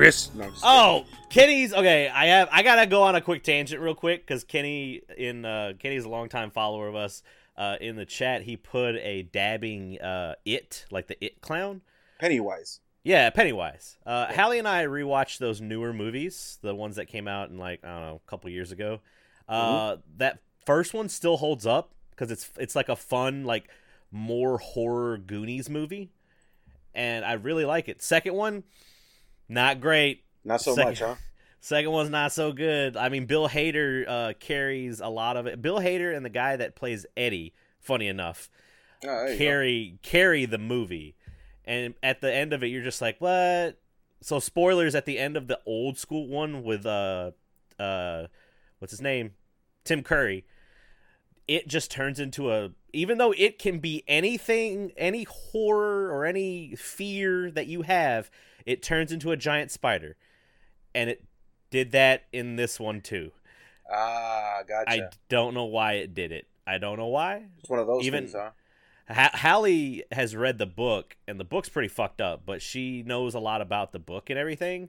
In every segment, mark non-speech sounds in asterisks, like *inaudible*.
Take that, Chris. No, I'm just Oh, Kenny's okay. I have I gotta go on a quick tangent real quick because Kenny in uh, Kenny's a longtime follower of us. Uh, in the chat, he put a dabbing uh, it like the it clown. Pennywise. Yeah, Pennywise. Uh, Hallie and I rewatched those newer movies, the ones that came out in like I don't know, a couple years ago. Uh, That first one still holds up because it's it's like a fun, like more horror Goonies movie, and I really like it. Second one, not great. Not so Second- much, huh? *laughs* Second one's not so good. I mean, Bill Hader uh, carries a lot of it. Bill Hader and the guy that plays Eddie, funny enough, Oh, you go. carry carry the movie. And at the end of it, you're just like, what? So spoilers at the end of the old school one with uh uh what's his name? Tim Curry. It just turns into a even though it can be anything, any horror or any fear that you have, it turns into a giant spider. And it did that in this one too. Ah, gotcha. I don't know why it did it. I don't know why. it's one of those even- things, huh? Ha- Hallie has read the book, and the book's pretty fucked up, but she knows a lot about the book and everything.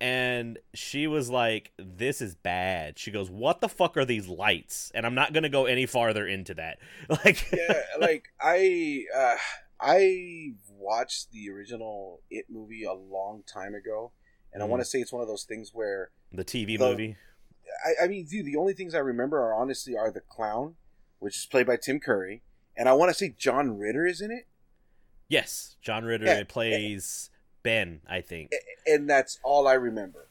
And she was like, "This is bad." She goes, "What the fuck are these lights?" And I'm not gonna go any farther into that. *laughs* Like, yeah, like I uh I watched the original It movie a long time ago, and I Mhm. want to say it's one of those things where the TV The- movie. I, I mean, dude, the only things I remember are honestly are the clown, which is played by Tim Curry, and I want to say John Ritter is in it, Yes, John Ritter Yeah, plays Ben. I think. and that's all I remember.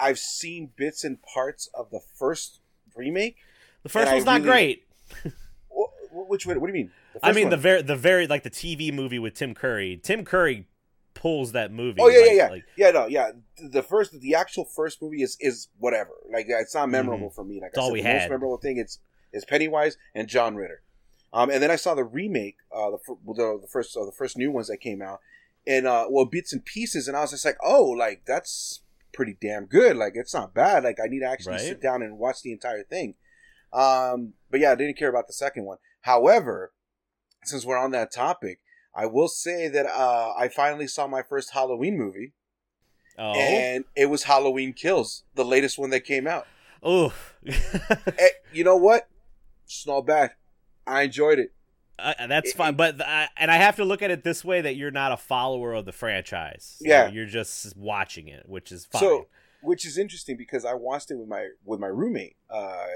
I've seen bits and parts of the first remake. The first and I one's not really- great. Which? What do you mean? I mean, one. the very, the very like the TV movie with Tim Curry. Tim Curry pulls that movie. Oh yeah, like- yeah, yeah, like- yeah. No, yeah. The first, the actual first movie is is whatever. Like it's not memorable for me. Like It's I all said, we the most had. memorable thing is is Pennywise and John Ritter. Um, and then I saw the remake, uh, the the, the first uh, the first new ones that came out, and uh, well, bits and pieces, and I was just like, oh, like that's pretty damn good. Like it's not bad. Like I need to actually Right. sit down and watch the entire thing. Um, but yeah, I didn't care about the second one. However, since we're on that topic, I will say that uh, I finally saw my first Halloween movie oh, and it was Halloween Kills, the latest one that came out. oh. You know what? It's not bad. I enjoyed it. Uh, that's It- fine, but uh, and I have to look at it this way: that you're not a follower of the franchise. You Yeah. you're just watching it, which is fine. So, which is interesting because I watched it with my with my roommate. Uh,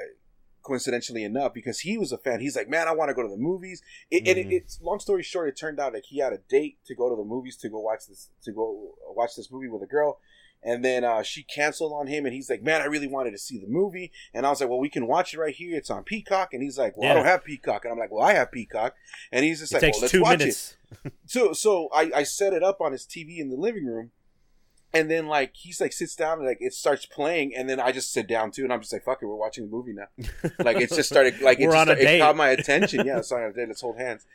coincidentally enough, because he was a fan. He's like, "Man, I want to go to the movies." It, and it, Mhm. it's long story short. It turned out like he had a date to go to the movies to go watch this to go watch this movie with a girl. And then uh, she canceled on him, and he's like, "Man, I really wanted to see the movie." And I was like, "Well, we can watch it right here. It's on Peacock." And he's like, "Well, I don't have Peacock." And I'm like, "Well, I have Peacock." And he's just it like, "Well, let's watch minutes. it." *laughs* So, so I, I set it up on his TV in the living room, and then like he's like sits down and like it starts playing, and then I just sit down too, and I'm just like, "Fuck it, we're watching the movie now." *laughs* Like it's just started like it We're just on a started- it caught my attention. *laughs* Yeah, it's on a date. Let's hold hands.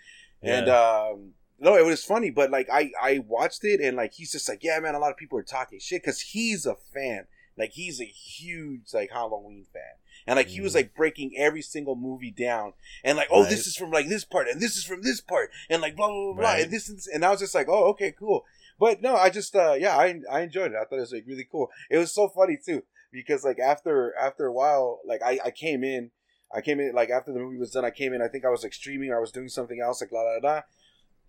And um, no, it was funny, but like I I watched it and like he's just like, yeah, man, a lot of people are talking shit because he's a fan. Like he's a huge like Halloween fan. And like he was Mhm. like breaking every single movie down and like, oh, Right. this is from like this part and this is from this part and like blah blah blah, blah Right. and this is and I was just like, oh, okay, cool. But no, I just uh yeah, I I enjoyed it. I thought it was like really cool. It was so funny too because like after after a while, like I I came in, I came in like after the movie was done, I came in. I think I was like streaming, or I was doing something else, like la la la.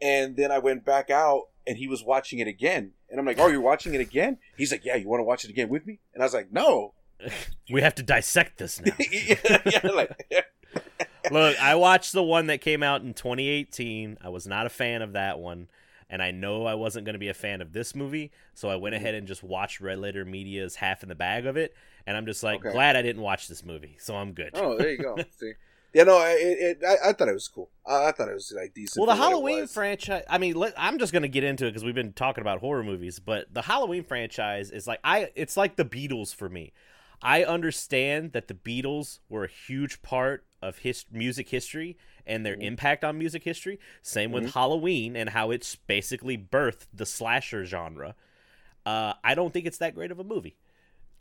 And then I went back out, and he was watching it again. And I'm like, "Oh, you're watching it again?" He's like, "Yeah, you want to watch it again with me?" And I was like, "No." *laughs* we have to dissect this now. *laughs* yeah, yeah, like, Look, I watched the one that came out in 2018. I was not a fan of that one, and I know I wasn't going to be a fan of this movie, so I went Mm-hmm. ahead and just watched Red Letter Media's half in the bag of it, and I'm just like Okay. glad I didn't watch this movie, so I'm good. oh, there you go. *laughs* See, yeah, no, it, it I, I thought it was cool. I, I thought it was like decent. Well, the for what it Halloween franchise. I mean, let, I'm just gonna get into it because we've been talking about horror movies, but the Halloween franchise is like I. It's like the Beatles for me. I understand that the Beatles were a huge part of his music history and their Mhm. impact on music history. Same with Halloween and how it's basically birthed the slasher genre. Uh, I don't think it's that great of a movie.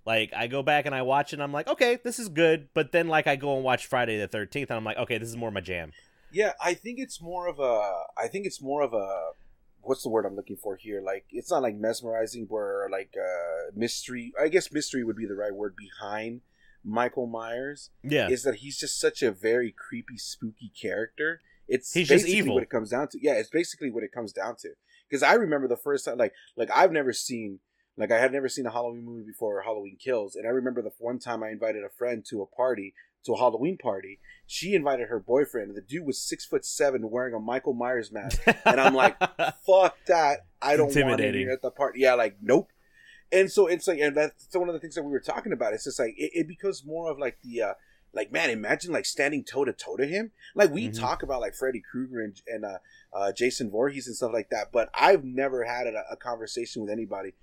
Like I go back and I watch it, and I'm like, okay, this is good. But then like I go and watch Friday the Thirteenth, and I'm like, okay, this is more my jam. Yeah, I think it's more of a. I think it's more of a what's the word I'm looking for here? Like it's not like mesmerizing, where like uh, mystery. I guess mystery would be the right word behind Michael Myers. Yeah, is that he's just such a very creepy, spooky character. It's He's just basically evil. what it comes down to. Yeah, it's basically what it comes down to. Because I remember the first time, like, like I've never seen, like, I had never seen a Halloween movie before, Halloween Kills, and I remember the one time I invited a friend to a party, to a Halloween party. She invited her boyfriend, and the dude was six foot seven, wearing a Michael Myers mask, and I'm like, *laughs* fuck that. I don't want him here at the party. Yeah, like nope. And so it's like, and that's one of the things that we were talking about. It's just like it, it becomes more of like the, uh like man, imagine like standing toe to toe to him. Like we Mhm. talk about like Freddy Krueger and, and uh, uh, Jason Voorhees and stuff like that, but I've never had a, a conversation with anybody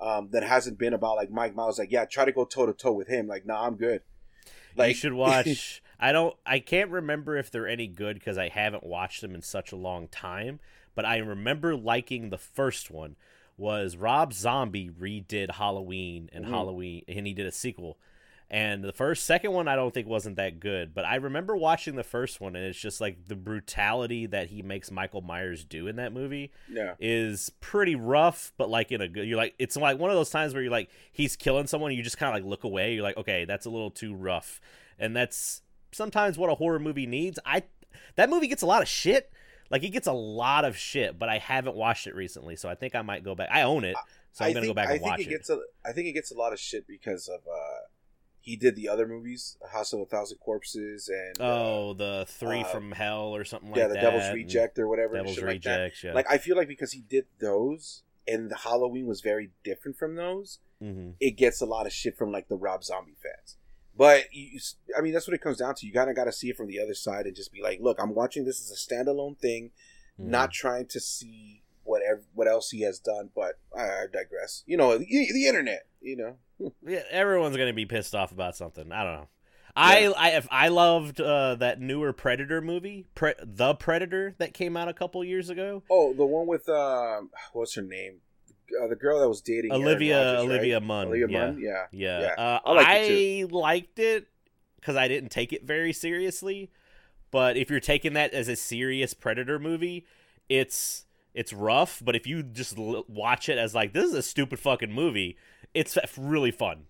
um, that hasn't been about like Mike Miles. Like, yeah, try to go toe to toe with him. Like, nah, I'm good. like you should *laughs* watch. I don't. I can't remember if they're any good because I haven't watched them in such a long time. But I remember liking the first one. Was Rob Zombie redid Halloween and Mhm. Halloween, and he did a sequel. And the first, second one, I don't think wasn't that good. But I remember watching the first one, and it's just like the brutality that he makes Michael Myers do in that movie yeah, is pretty rough, but like in a good. You're like it's like one of those times where you're like he's killing someone, you just kind of like look away. You're like, okay, that's a little too rough, and that's sometimes what a horror movie needs. I that movie gets a lot of shit. Like it gets a lot of shit, but I haven't watched it recently, so I think I might go back. I own it, so I'm I gonna think, go back I and think watch it it. gets a, I think it gets a lot of shit because of uh, he did the other movies, House of a Thousand Corpses, and uh, oh, the three uh, from hell or something yeah, like that. Yeah, the. Devil's Reject or whatever, Devil's shit like yeah. Like I feel like because he did those and the Halloween was very different from those, mm-hmm. it gets a lot of shit from like the Rob Zombie fans. But you, I mean, that's what it comes down to. You kind of got to see it from the other side and just be like, look, I'm watching this as a standalone thing, Mm-hmm. not trying to see whatever what else he has done. But I, I digress. You know, the, the internet. You know, *laughs* Yeah, everyone's gonna be pissed off about something. I don't know. I I if I loved uh, that newer Predator movie, Pre- The Predator that came out a couple years ago. oh, the one with um, what's her name? Uh, the girl that was dating Aaron Olivia right? Olivia Munn. Olivia yeah. Munn. Yeah. Yeah, Yeah, Uh, I liked I it liked it because I didn't take it very seriously. But if you're taking that as a serious Predator movie, it's it's rough. But if you just l- watch it as like this is a stupid fucking movie, it's f- really fun.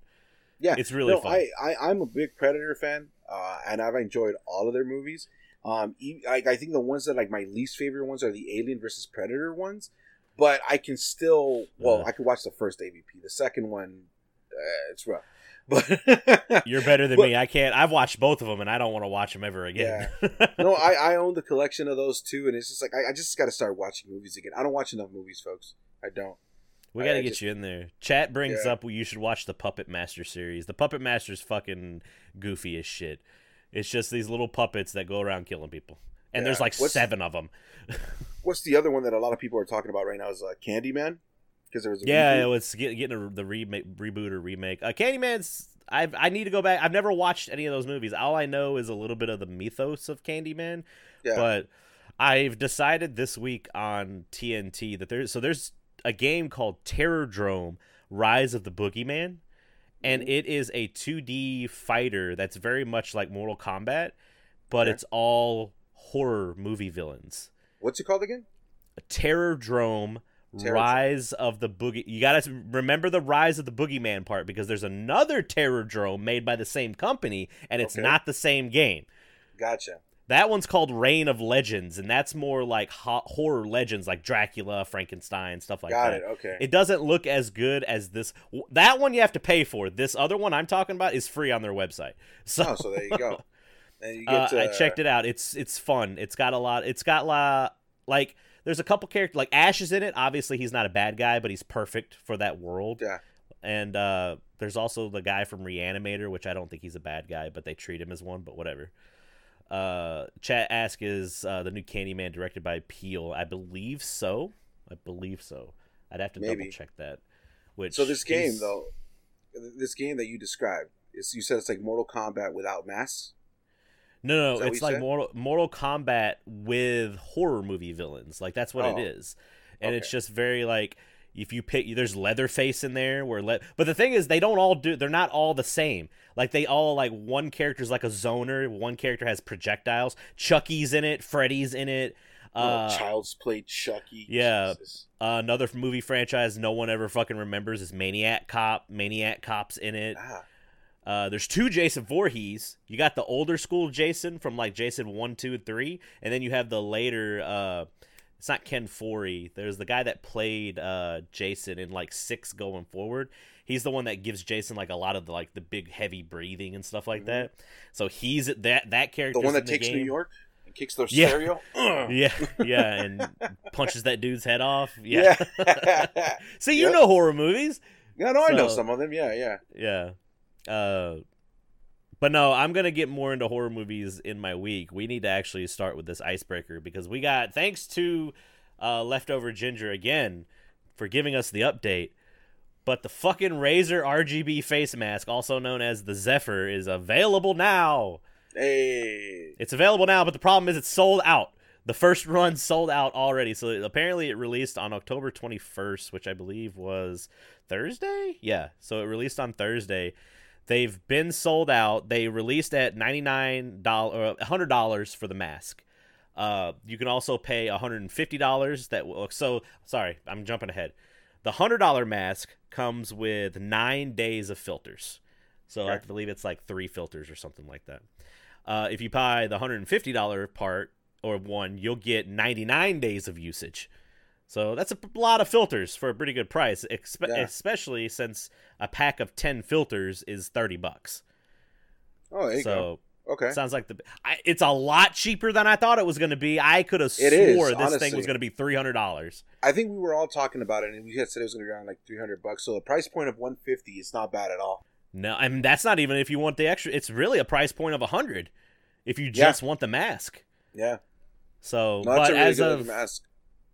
Yeah, It's really no, fun. I, I I'm a big Predator fan, uh, and I've enjoyed all of their movies. Um, e- like I think the ones that like my least favorite ones are the Alien versus Predator ones, but I can still well Uh. I can watch the first AVP. The second one, uh, it's rough, *laughs* but You're better than But- me. I can't. I've watched both of them, and I don't want to watch them ever again. *laughs* no, I I own the collection of those two, and it's just like I, I just got to start watching movies again. I don't watch enough movies, folks. I don't. we got to get just- you in there. Chat brings Yeah. up you should watch the Puppet Master series. The Puppet Master's fucking goofy as shit. It's just these little puppets that go around killing people, and there's like What's- seven of them. *laughs* What's the other one that a lot of people are talking about right now? Is uh, Candyman because there was a Yeah, reboot. it was get, getting a, the remake, reboot or remake. Uh, Candyman's. I've, I need to go back. I've never watched any of those movies. All I know is a little bit of the mythos of Candyman. yeah. But I've decided this week on TNT that there's so there's a game called Terrordrome: Rise of the Boogeyman, and Mhm. it is a 2D fighter that's very much like Mortal Kombat, but Okay. it's all horror movie villains. What's it called again? Terrordrome. Rise of the Boogie. You gotta remember the Rise of the Boogeyman part because there's another Terrordrome made by the same company, and it's Okay. not the same game. Gotcha. That one's called Reign of Legends, and that's more like ho- horror legends, like Dracula, Frankenstein, stuff like Got that. it. Okay. It doesn't look as good as this. That one you have to pay for. This other one I'm talking about is free on their website. So, oh, so there you go. *laughs* Uh, I checked it out. It's it's fun. It's got a lot. It's got la like there's a couple characters like Ash is in it. Obviously, he's not a bad guy, but he's perfect for that world. Yeah. And uh, there's also the guy from Reanimator, which I don't think he's a bad guy, but they treat him as one. But whatever. Uh, chat ask is uh, the new Candyman directed by Peele. I believe so. I believe so. I'd have to Maybe. double check that. Which So this game he's- though, this game that you described, is you said it's like Mortal Kombat without masks. No, no, it's like said? Mortal, Mortal Kombat with horror movie villains. Like that's what Oh. it is, and it's just very like if you pick, there's Leatherface in there. Where le- but the thing is, they don't all do. They're not all the same. Like they all like one character's like a zoner. One character has projectiles. Chucky's in it. Freddy's in it. Uh, oh, Child's Play Chucky. yeah. Uh, another movie franchise no one ever fucking remembers is Maniac Cop. Maniac Cop's in it. Ah, Uh, there's two Jason Voorhees. You got the older school Jason from like Jason one, two, and three, and then you have the later. Uh, it's not Ken Forey. There's the guy that played uh, Jason in like six going forward. He's the one that gives Jason like a lot of the like the big heavy breathing and stuff like Mhm. that. So he's that that character. the one that the takes game. New York and kicks their Yeah. stereo. *laughs* Yeah, yeah, *laughs* and punches that dude's head off. Yeah. Yeah. *laughs* See, you Yep. know horror movies. yeah, no, I know some of them. Yeah, yeah. Yeah. Uh but no, I'm gonna get more into horror movies in my week. We need to actually start with this icebreaker because we got thanks to uh leftover ginger again for giving us the update. But the fucking Razer RGB face mask, also known as the Zephyr, is available now. Hey. It's available now, but the problem is it's sold out. The first run sold out already. So apparently it released on October 21st, which I believe was Thursday. Yeah, so it released on Thursday. They've been sold out. They released at $99 or $100 for the mask. Uh, you can also pay $150 that will so sorry, I'm jumping ahead. The $100 mask comes with 9 days of filters. So I believe it's like 3 filters or something like that. Uh, if you buy the $150 part or one, you'll get 99 days of usage. So that's a lot of filters for a pretty good price, expe- Yeah. especially since a pack of 10 filters is 30 bucks. Oh, there you So go. Okay. sounds like the I, it's a lot cheaper than I thought it was going to be. I could have It is, swore this thing was going to be $300. I think we were all talking about it, and we had said it was going to be around like three hundred bucks. So the price point of one fifty is not bad at all. No, I mean that's not even if you want the extra. It's really a price point of 100 if you Yeah. just want the mask. Yeah. So, No, that's but a really as good of mask.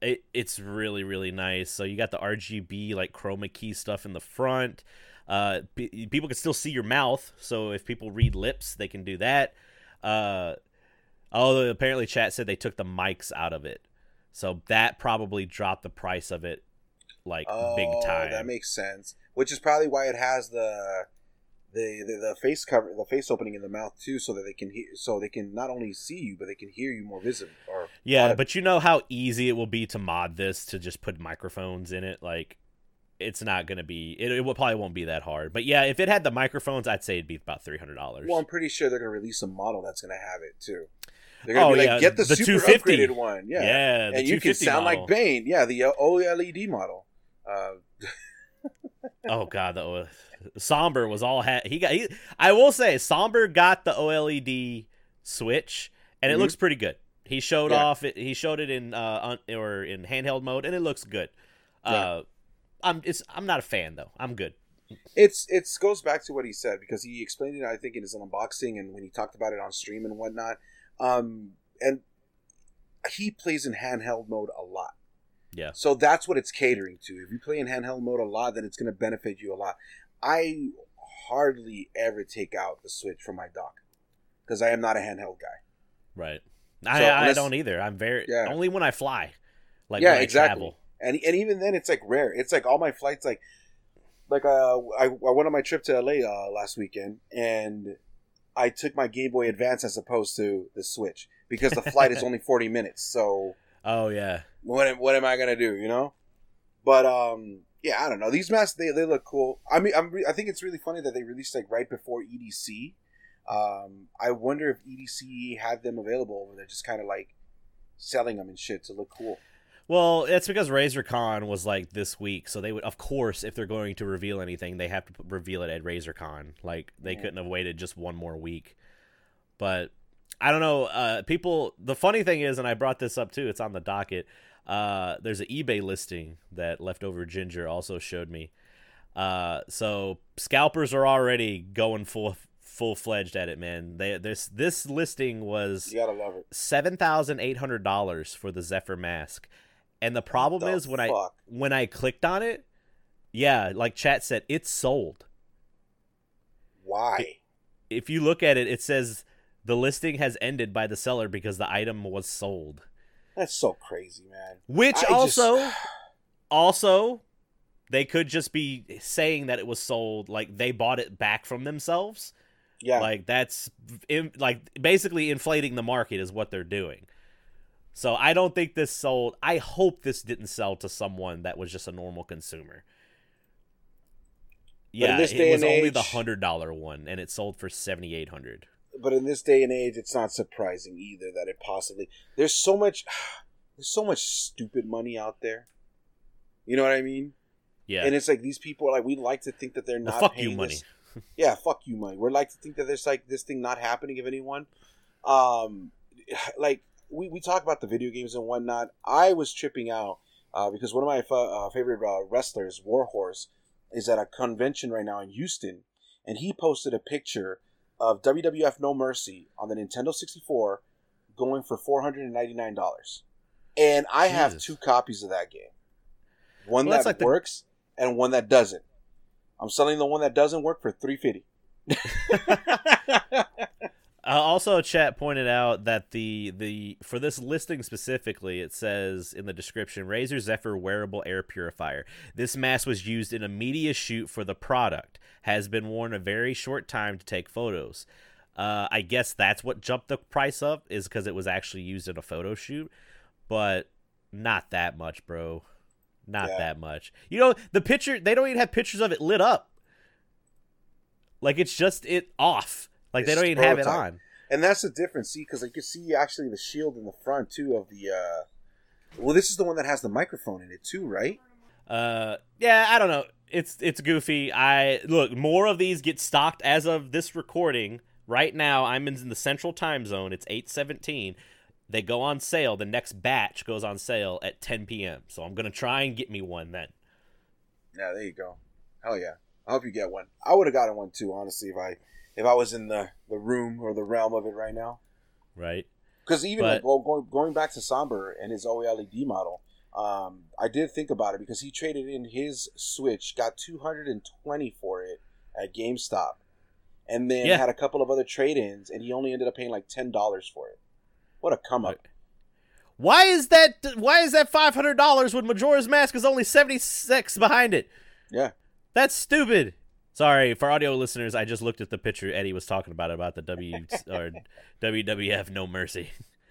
It, it's really really nice. So you got the rgb like chroma key stuff in the front. Uh p- people can still see your mouth so if people read lips they can do that. Uh oh apparently chat said they took the mics out of it. So that probably dropped the price of it like Oh, big time. That makes sense. Which is probably why it has the the, the the face cover, the face opening in the mouth too, so that they can hear, so they can not only see you, but they can hear you more visible. Or yeah but you know how easy it will be to mod this to just put microphones in it like it's not gonna be it, it will, probably won't be that hard but yeah if it had the microphones i'd say it'd be about $300 well, I'm pretty sure they're going to release a model that's going to have it too. They're Oh, going to be yeah, like, get the, the super 250. upgraded one, yeah, Yeah, the and you can sound model. like Bane, yeah, the OLED model. Uh, *laughs* Oh god, the O- Somber was all ha- he got. He, I will say, Somber got the OLED switch, and it Mhm. looks pretty good. He showed Yeah. off it. He showed it in uh on, or in handheld mode, and it looks good. Uh, I'm it's I'm not a fan though. I'm good. it's it's goes back to what he said because he explained it I think in his unboxing and when he talked about it on stream and whatnot. Um, and he plays in handheld mode a lot, Yeah, so that's what it's catering to. If you play in handheld mode a lot, then it's going to benefit you a lot. I hardly ever take out the Switch from my dock because I am not a handheld guy. right. So, I I don't either. I'm very Yeah. only when I fly. Like Yeah, exactly. travel. and and even then it's like rare it's like all my flights like like uh i, I went on my trip to la uh, last weekend and i took my game boy advance as opposed to the switch because the flight is *laughs* only 40 minutes so Oh yeah. what, what am i gonna do you know but um yeah i don't know these masks they, they look cool i mean i'm re- i think it's really funny that they released like right before edc um i wonder if edc had them available or they're just kind of like selling them and shit to look cool Well, it's because RazerCon was like this week, so they would, of course, if they're going to reveal anything, they have to reveal it at RazerCon. Like they Yeah. couldn't have waited just one more week. But I don't know. Uh, people. The funny thing is, and I brought this up too. It's on the docket. Uh, there's an eBay listing that leftover ginger also showed me. Uh, so scalpers are already going full full fledged at it, man. They this this listing was you gotta love it seven thousand eight hundred dollars for the Zephyr mask, and the problem The is when I when I clicked on it, yeah, like chat said, it's sold. why If you look at it, it says the listing has ended by the seller because the item was sold. That's so crazy, man. Which I just- also, *sighs* also, they could just be saying that it was sold, like they bought it back from themselves. yeah, Like that's in, like basically inflating the market is what they're doing. So I don't think this sold. I hope this didn't sell to someone that was just a normal consumer. Yeah, this it was only the hundred dollar one, and it sold for seventy eight hundred. But in this day and age, it's not surprising either that it possibly. There's so much, *sighs* there's so much stupid money out there. You know what I mean? Yeah, And it's like these people are like we like to think that they're The not fuck paying you money. this- yeah, fuck you money. We're like to think that there's like this thing not happening of anyone. Um, *sighs* like we we talk about the video games and whatnot. I was tripping out uh, because one of my fa- uh, favorite uh, wrestlers, Warhorse, is at a convention right now in Houston, and he posted a picture of WWF No Mercy on the Nintendo 64 going for four hundred and ninety nine dollars, and I have two copies of that game. One Well, that like the- works and one that doesn't. I'm selling the one that doesn't work for three fifty. *laughs* *laughs* Uh, also, chat pointed out that the the for this listing specifically, it says in the description, Razer Zephyr wearable air purifier. This mask was used in a media shoot for the product. Has been worn a very short time to take photos. Uh, I guess that's what jumped the price up is because it was actually used in a photo shoot, but not that much, bro. Not Yeah. that much. You know, the picture they don't even have pictures of it lit up. Like it's just it off. Like they don't even have it on. And that's the difference, see, because you can see actually the shield in the front too of the. uh Well, this is the one that has the microphone in it too, right? Uh, yeah, I don't know. It's it's goofy. I look more of these get stocked as of this recording. Right now, I'm in the Central Time Zone. It's eight seventeen. They go on sale. The next batch goes on sale at 10 p.m. So I'm gonna try and get me one then. Yeah, there you go. Hell yeah! I hope you get one. I would have gotten one too, honestly, if I if I was in the the room or the realm of it right now. Right? Because even But- like, well, going going back to Somber and his OLED model, um, I did think about it because he traded in his Switch, got two hundred and twenty for it at GameStop, and then Yeah. had a couple of other trade-ins, and he only ended up paying like ten dollars for it. What a come up! Why is that? Why is that five hundred dollars when Majora's Mask is only seventy six behind it? Yeah, That's stupid. Sorry for audio listeners. I just looked at the picture Eddie was talking about about the W *laughs* or WWF No Mercy.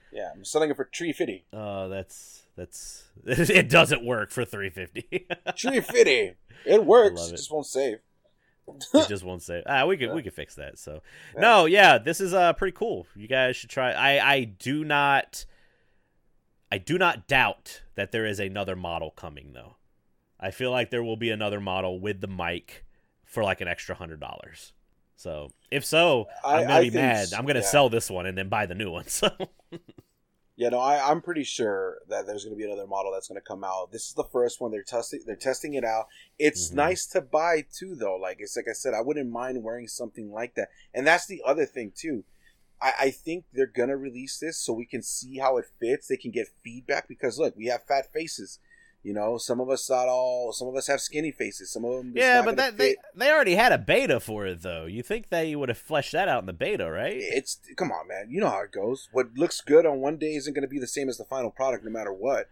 yeah. I'm selling it for three fifty. Oh, that's that's *laughs* it doesn't work for 350. *laughs* Three fifty. It works. It it. just won't save. it just won't save. Ah, we could Yeah. we could fix that. So Yeah. no, yeah, this is uh pretty cool. You guys should try. I I do not I do not doubt that there is another model coming though. I feel like there will be another model with the mic for like an extra hundred dollars. So if so, I- I'm gonna I be mad. I'm gonna yeah. sell this one and then buy the new one. *laughs* So Yeah, no, I, I'm pretty sure that there's going to be another model that's going to come out. This is the first one they're testing. They're testing it out. It's Mhm. nice to buy too, though. Like it's like I said, I wouldn't mind wearing something like that. And that's the other thing too. I, I think they're gonna release this so we can see how it fits. They can get feedback because look, we have fat faces. You know, some of us not all. Oh, some of us have skinny faces. Some of them. yeah, but that they fit. they already had a beta for it though. You think they would have fleshed that out in the beta, right? It's come on, man. You know how it goes. What looks good on one day isn't going to be the same as the final product, no matter what.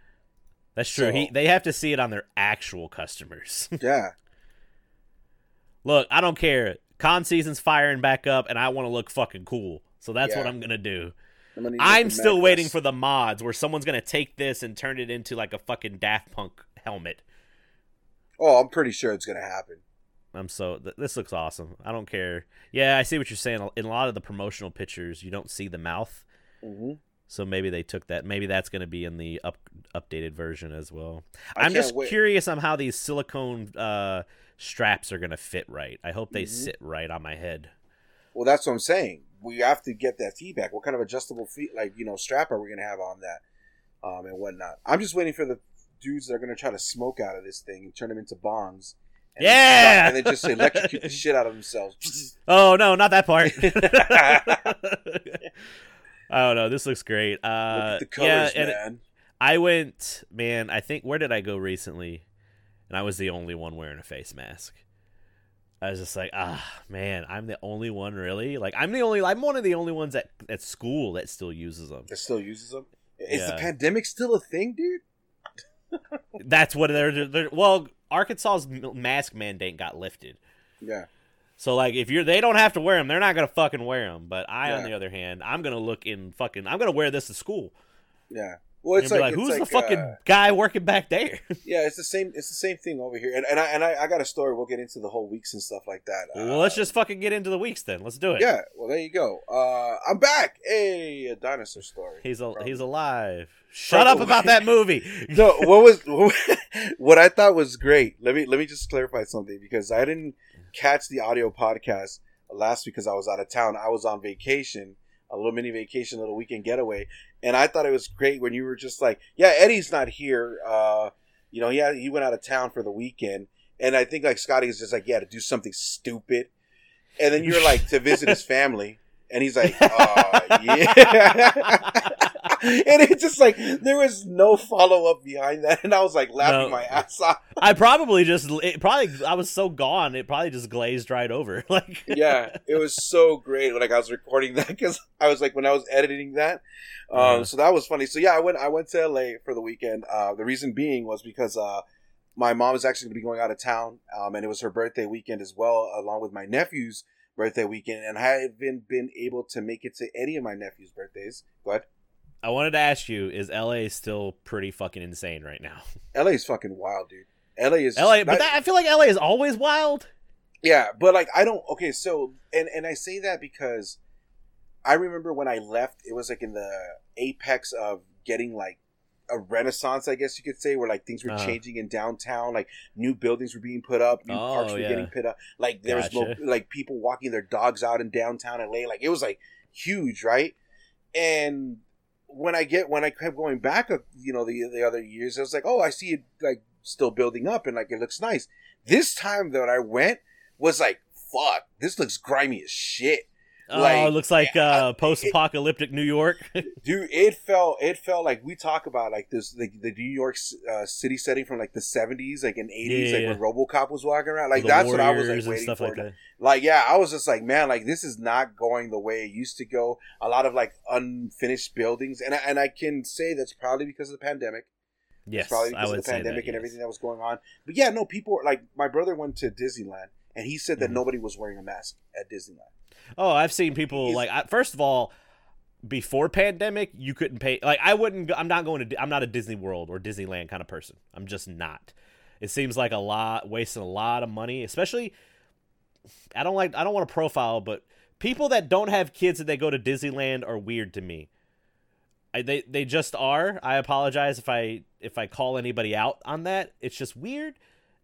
That's true. So- he, they have to see it on their actual customers. *laughs* Yeah. Look, I don't care. Con season's firing back up, and I want to look fucking cool. So that's what I'm gonna do. I'm, gonna need to I'm make a still waiting for the mods where someone's gonna take this and turn it into like a fucking Daft Punk helmet. Oh, I'm pretty sure it's gonna happen. I'm so th- this looks awesome. I don't care. Yeah, I see what you're saying. In a lot of the promotional pictures, you don't see the mouth, hmm so maybe they took that. Maybe that's going to be in the up updated version as well. I I'm just wait. curious on how these silicone uh, straps are going to fit right. I hope they Mhm. sit right on my head. Well, that's what I'm saying. We have to get that feedback. What kind of adjustable feet, like you know, strap are we gonna have on that, um, and whatnot? I'm just waiting for the dudes that are gonna try to smoke out of this thing and turn them into bongs. And Yeah! and then just *laughs* electrocute the shit out of themselves. *laughs* Oh no, not that part. *laughs* I don't know. This looks great. Look Uh, the colors, yeah, man. I went, man. I think where did I go recently? And I was the only one wearing a face mask. I was just like, ah, man, I'm the only one really. Like, I'm the only. I'm one of the only ones at at school that still uses them. That still uses them. Is the pandemic still a thing, dude? *laughs* That's what they're. they're well, Arkansas's mask mandate got lifted. Yeah. So like if you're they don't have to wear them, they're not gonna fucking wear them. But I, on the other hand, I'm gonna look in fucking. I'm gonna wear this to school. Yeah. Well, It's like, it's who's the like, fucking uh, guy working back there? *laughs* yeah, it's the same. It's the same thing over here. And and I and I, I got a story. We'll get into the whole weeks and stuff like that. well, let's Uh, just fucking get into the weeks then. Let's do it. Yeah. Well, there you go. Uh, I'm back. Hey, a dinosaur story. He's a, he's alive. Shut up about that movie. *laughs* no, what was *laughs* what I thought was great. Let me let me just clarify something because I didn't catch the audio podcast last week because I was out of town. I was on vacation, a little mini vacation, a little weekend getaway, and I thought it was great when you were just like, "Yeah, Eddie's not here. Uh, you know, yeah, he went out of town for the weekend." And I think like Scotty is just like, "Yeah, to do something stupid," and then you're like to visit his *laughs* family, and he's like, *laughs* uh, "Yeah." *laughs* *laughs* and it's just like there was no follow up behind that, and I was like laughing No. my ass off. *laughs* I probably just it probably I was so gone it probably just glazed right over. *laughs* Like yeah, it was so great. Like I was recording that because I was like when I was editing that. Um. So that was funny. So yeah, I went. I went to LA for the weekend. Uh, the reason being was because uh, my mom is actually going to be going out of town, um, and it was her birthday weekend as well, along with my nephew's birthday weekend. And I haven't been able to make it to any of my nephew's birthdays. Go ahead. I wanted to ask you, is LA still pretty fucking insane right now? *laughs* LA is fucking wild, dude. LA is LA, not- but that, I feel like LA is always wild. Yeah, but like I don't. Okay, so and and I say that because I remember when I left, it was like in the apex of getting like a renaissance, I guess you could say, where like things were Uh-huh. changing in downtown, like new buildings were being put up, new Oh, parks were yeah. getting put up, like there was no, Gotcha. like people walking their dogs out in downtown LA, like it was like huge, right? And when I get when I kept going back, uh, you know, the the other years, I was like, oh, I see it like still building up and like it looks nice. This time that I went was like, fuck, this looks grimy as shit, oh, Like, it looks like yeah, uh, post-apocalyptic New York. *laughs* dude. It felt it felt like we talk about like this like the New York uh, city setting from like the seventies, like in eighties, Yeah, like when RoboCop was walking around. Like The that's what I was like waiting stuff for. like that. like yeah i was just like man like this is not going the way it used to go a lot of like unfinished buildings and I, and I can say that's probably because of the pandemic Yes, it's probably because of the pandemic that, and yes. everything that was going on but yeah no people like my brother went to disneyland and he said that Mhm. nobody was wearing a mask at disneyland Oh, I've seen people He's- like I, first of all, before pandemic, you couldn't pay. Like I wouldn't. I'm not going to. I'm not a Disney World or Disneyland kind of person. I'm just not. It seems like a lot wasting a lot of money, especially. I don't like. I don't want to profile, but people that don't have kids and they go to Disneyland are weird to me. I, they they just are. I apologize if I if I call anybody out on that. It's just weird.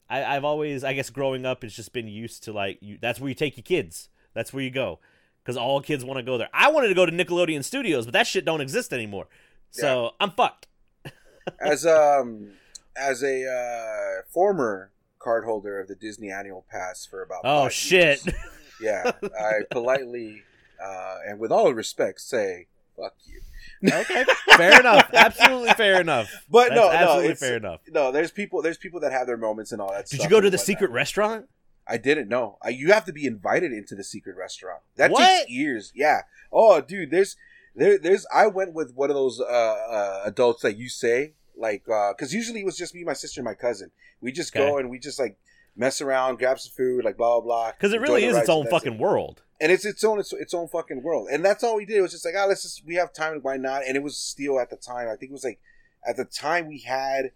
I, I've always, I guess, growing up, it's just been used to like you. That's where you take your kids. That's where you go, because all kids want to go there. I wanted to go to Nickelodeon Studios, but that shit don't exist anymore. So I'm fucked. *laughs* as um as a uh former card holder of the disney annual pass for about Oh shit! years, *laughs* yeah i politely uh and with all respect say fuck you okay, fair enough. Absolutely fair enough. but That's no no absolutely it's, fair enough. no there's people there's people that have their moments and all that Did you go to the secret restaurant? I didn't know. I, you have to be invited into the secret restaurant. That What? takes years. Yeah. Oh, dude, there's there there's. I went with one of those uh, uh adults that you say like because usually it was just me, my sister, and my cousin. We just go and we just like mess around, grab some food, like blah blah blah. Because it really is its own fucking it. world. and it's its own its, its own fucking world. And that's all we did. It was just like, ah, let's just we have time, why not? And it was still at the time. I think it was like at the time we had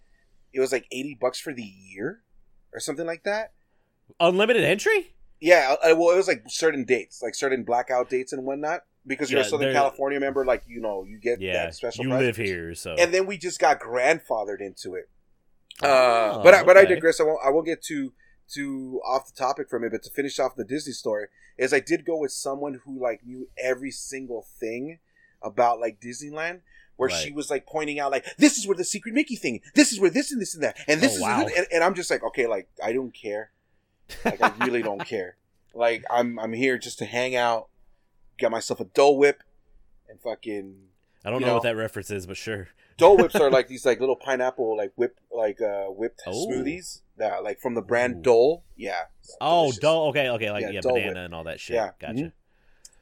it was like eighty bucks for the year or something like that. Unlimited entry? Yeah, uh, well, it was like certain dates, like certain blackout dates and whatnot. Because you're Yeah, a Southern California member, like you know, you get Yeah, that special. you price. live here, so. and then we just got grandfathered into it. Uh, Oh, but I, but I digress. I won't I won't get too too off the topic from it. But to finish off the Disney story, is I did go with someone who like knew every single thing about like Disneyland. Where Right. she was like pointing out, like this is where the secret Mickey thing, this is where this and this and that, and this Oh, is, wow. and, and I'm just like, okay, like I don't care, like I really don't *laughs* care. Like I'm I'm here just to hang out, got myself a Dole Whip, and fucking I don't you know, know, what that reference is, but sure. Dole Whips are *laughs* like these like little pineapple like whip like uh whipped Oh. smoothies. Yeah, like from the brand Ooh. Dole. Yeah. Oh, Delicious. dull. Okay, okay, like Yeah, yeah, banana Whip. and all that shit. Yeah, Gotcha. mhm.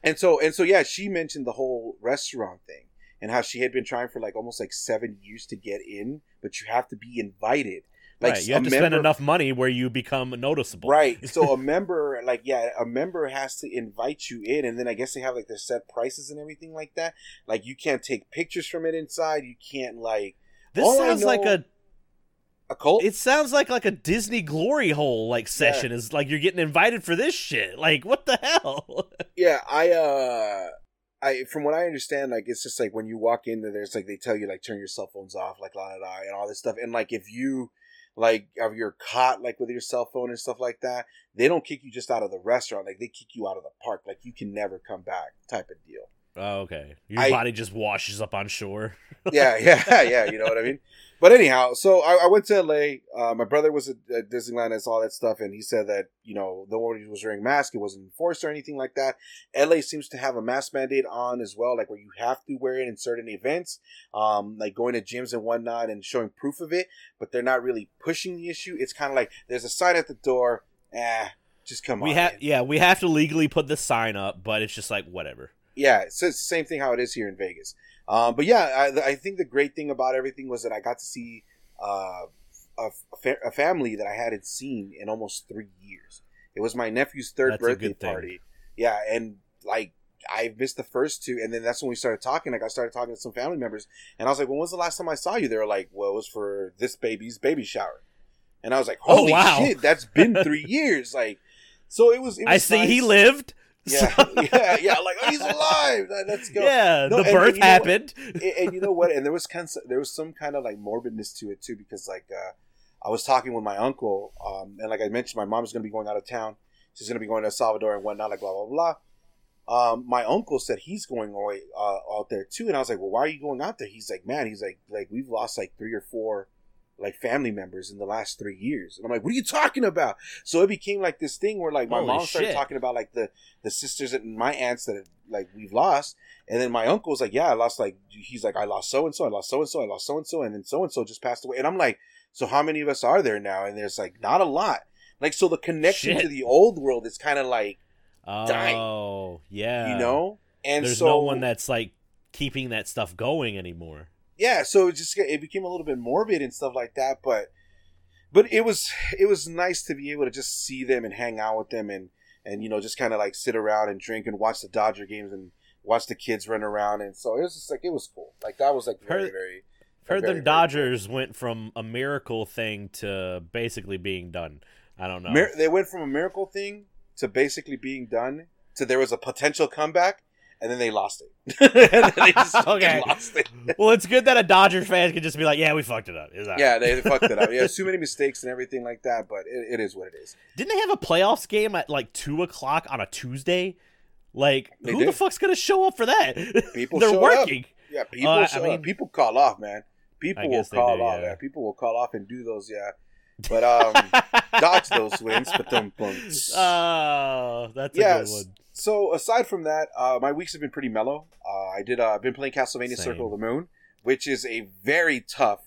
And so and so yeah, she mentioned the whole restaurant thing and how she had been trying for like almost like seven years to get in, but you have to be invited. Like right. You have to member, spend enough money where you become noticeable. Right. So a *laughs* member, like, yeah, a member has to invite you in, and then I guess they have like their set prices and everything like that. Like, you can't take pictures from it inside. You can't like. This All sounds like a. A cult? It sounds like like a Disney glory hole like session. Is like you're getting invited for this shit. Like what the hell? *laughs* Yeah, I uh I from what I understand, like it's just like when you walk in there, there's like they tell you like turn your cell phones off, like la la la, and all this stuff. And like if you like if you're caught like with your cell phone and stuff like that, they don't kick you just out of the restaurant, like they kick you out of the park, like you can never come back, type of deal. Oh, okay. Your I- body just washes up on shore. *laughs* yeah, yeah, yeah. You know what I mean. But anyhow, so I, I went to LA. Uh, my brother was at, at Disneyland and saw that stuff, and he said that you know no one was wearing masks. It wasn't enforced or anything like that. LA seems to have a mask mandate on as well, like where you have to wear it in certain events, um, like going to gyms and whatnot and showing proof of it. But they're not really pushing the issue. It's kind of like there's a sign at the door. Eh, just come we on. have in. yeah, we have to legally put the sign up, but it's just like whatever. Yeah, it's the same thing how it is here in Vegas. Um, but yeah, I, I think the great thing about everything was that I got to see uh, a, fa- a family that I hadn't seen in almost three years. It was my nephew's third That's birthday party. Yeah, and like I missed the first two, and then that's when we started talking. Like I started talking to some family members, and I was like, "When was the last time I saw you?" They were like, "Well, it was for this baby's baby shower," and I was like, Oh, "Holy wow. shit, that's been *laughs* three years!" Like, so it was. It was I see he lived. *laughs* Yeah, so- *laughs* yeah, yeah. Like, oh, he's alive. Let- Let's go yeah, No, the and- birth and you know what? happened. and, and you know what? And there was kind of, there was some kind of like morbidness to it too, because like uh, I was talking with my uncle, um, and like I mentioned, my mom's gonna be going out of town. She's gonna be going to El Salvador and whatnot, like blah blah blah. Um, my uncle said he's going away uh, out there too, and I was like, "Well, why are you going out there?" He's like, "Man, he's like, like we've lost like three or four like family members in the last three years." And I'm like, "What are you talking about?" So it became like this thing where like my Holy mom started shit. talking about like the the sisters and my aunts that like we've lost, and then my uncle's like, "Yeah, I lost like he's like I lost so and so, I lost so and so, I lost so and so, and then so and so just passed away." And I'm like, "So how many of us are there now?" And there's like not a lot. Like so, the connection Shit. to the old world is kind of like dying. Oh, yeah. you know, and there's so no one that's like keeping that stuff going anymore. Yeah. So it just it became a little bit morbid and stuff like that, but but it was it was nice to be able to just see them and hang out with them and and you know just kind of like sit around and drink and watch the Dodger games and watch the kids run around and so it was just like it was cool. Like that was like very Heard- very. Heard very, them very Dodgers went from a miracle thing to basically being done. I don't know. Mir- they went from a miracle thing to basically being done to there was a potential comeback and then they lost it. *laughs* *laughs* and they just Okay. lost it. well, it's good that a Dodgers fan can just be like, "Yeah, we fucked it up." Is that Yeah, they fucked it up. Yeah, *laughs* too many mistakes and everything like that, but it, it is what it is. Didn't they have a playoffs game at like two o'clock on a Tuesday? Like, They who did. the fuck's gonna show up for that? People They're showed up. working. Yeah, people. Uh, I mean- up. people call off, man. People will call do, off. yeah. Yeah. people will call off and do those. Yeah, but um, dodge those wins. But don't. Oh, that's a good one. So aside from that, uh, my weeks have been pretty mellow. Uh, I did. Uh, I've been playing Castlevania Same. Circle of the Moon, which is a very tough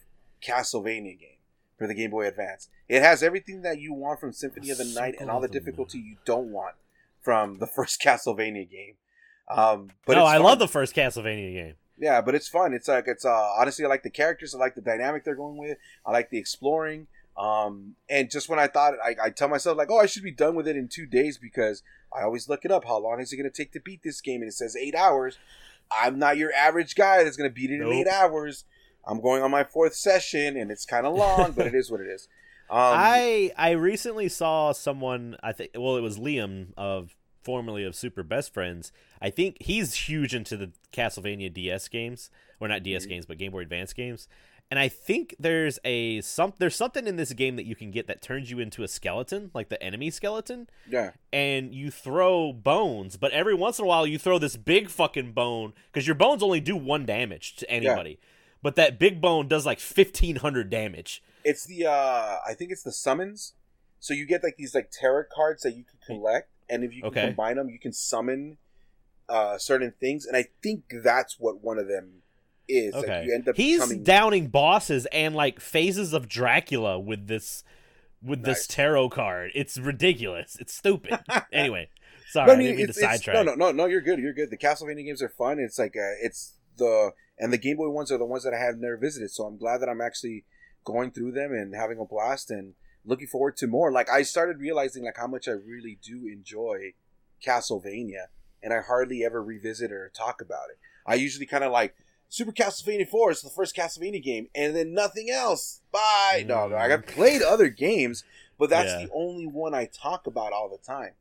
Castlevania game for the Game Boy Advance. It has everything that you want from Symphony of the Night and all the difficulty you don't want from the *laughs* first Castlevania game. Um, but no, I love the first Castlevania game. Yeah, but it's fun. It's like it's uh honestly I like the characters, I like the dynamic they're going with, I like the exploring. Um and just when I thought I, I tell myself like, oh I should be done with it in two days because I always look it up. How long is it gonna take to beat this game? And it says eight hours. I'm not your average guy that's gonna beat it in eight hours. I'm going on my fourth session and it's kinda long, but it is what it is. *laughs* Um I I recently saw someone. I think well, it was Liam of formerly of Super Best Friends. I think he's huge into the Castlevania DS games, or not DS Mhm. games, but Game Boy Advance games. And I think there's a some there's something in this game that you can get that turns you into a skeleton, like the enemy skeleton, yeah. and you throw bones. But every once in a while, you throw this big fucking bone because your bones only do one damage to anybody. But that big bone does like fifteen hundred damage. It's the uh I think it's the summons. So you get like these like tarot cards that you can collect, and if you can Okay. combine them, you can summon uh certain things. And I think that's what one of them is. Like Okay. you end up He's becoming downing bosses and like phases of Dracula with this with Nice. this tarot card. It's ridiculous. It's stupid. *laughs* anyway, sorry, But I, didn't mean to sidetrack. no, no, no, no. You're good. You're good. The Castlevania games are fun. It's like uh, it's the and the Game Boy ones are the ones that I have never visited. So I'm glad that I'm actually going through them and having a blast and looking forward to more. Like I started realizing like how much I really do enjoy Castlevania, and I hardly ever revisit or talk about it. I usually kind of like Super Castlevania Four is the first Castlevania game, and then nothing else. Bye. Mm. No, no, I have played other games, but that's yeah. the only one I talk about all the time.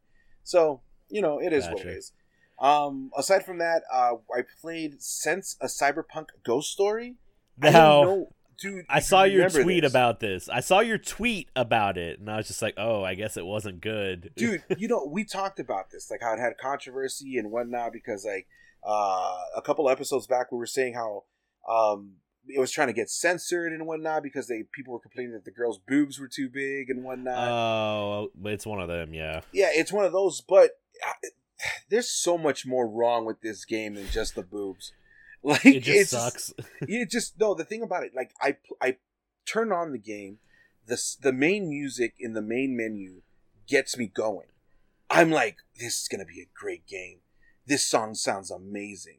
So you know, it is gotcha. what it is. Um, aside from that, uh, I played Sense a Cyberpunk Ghost Story. Now, dude, I saw your tweet this. about this. I saw your tweet about it, and I was just like, "Oh, I guess it wasn't good." dude, *laughs* you know, we talked about this, like how it had controversy and whatnot, because like uh, a couple episodes back, we were saying how um, it was trying to get censored and whatnot because they people were complaining that the girls' boobs were too big and whatnot. Oh, it's one of them, yeah. Yeah, it's one of those, but there's so much more wrong with this game than just the boobs. *laughs* Like it just sucks. *laughs* you just no. The thing about it, like I I turn on the game, the the main music in the main menu gets me going. I'm like, this is gonna be a great game. This song sounds amazing,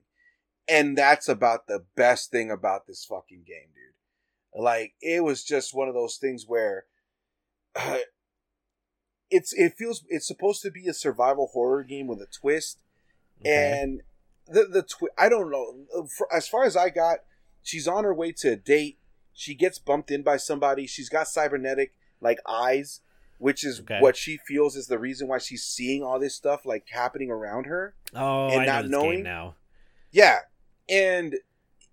and that's about the best thing about this fucking game, dude. Like it was just one of those things where. Uh, *sighs* it's it feels it's supposed to be a survival horror game with a twist, okay. and the the twi- I don't know. For, as far as I got, she's on her way to a date. She gets bumped in by somebody. She's got cybernetic like eyes, which is okay. what she feels is the reason why she's seeing all this stuff like happening around her. Oh, and I not know knowing now. Yeah, and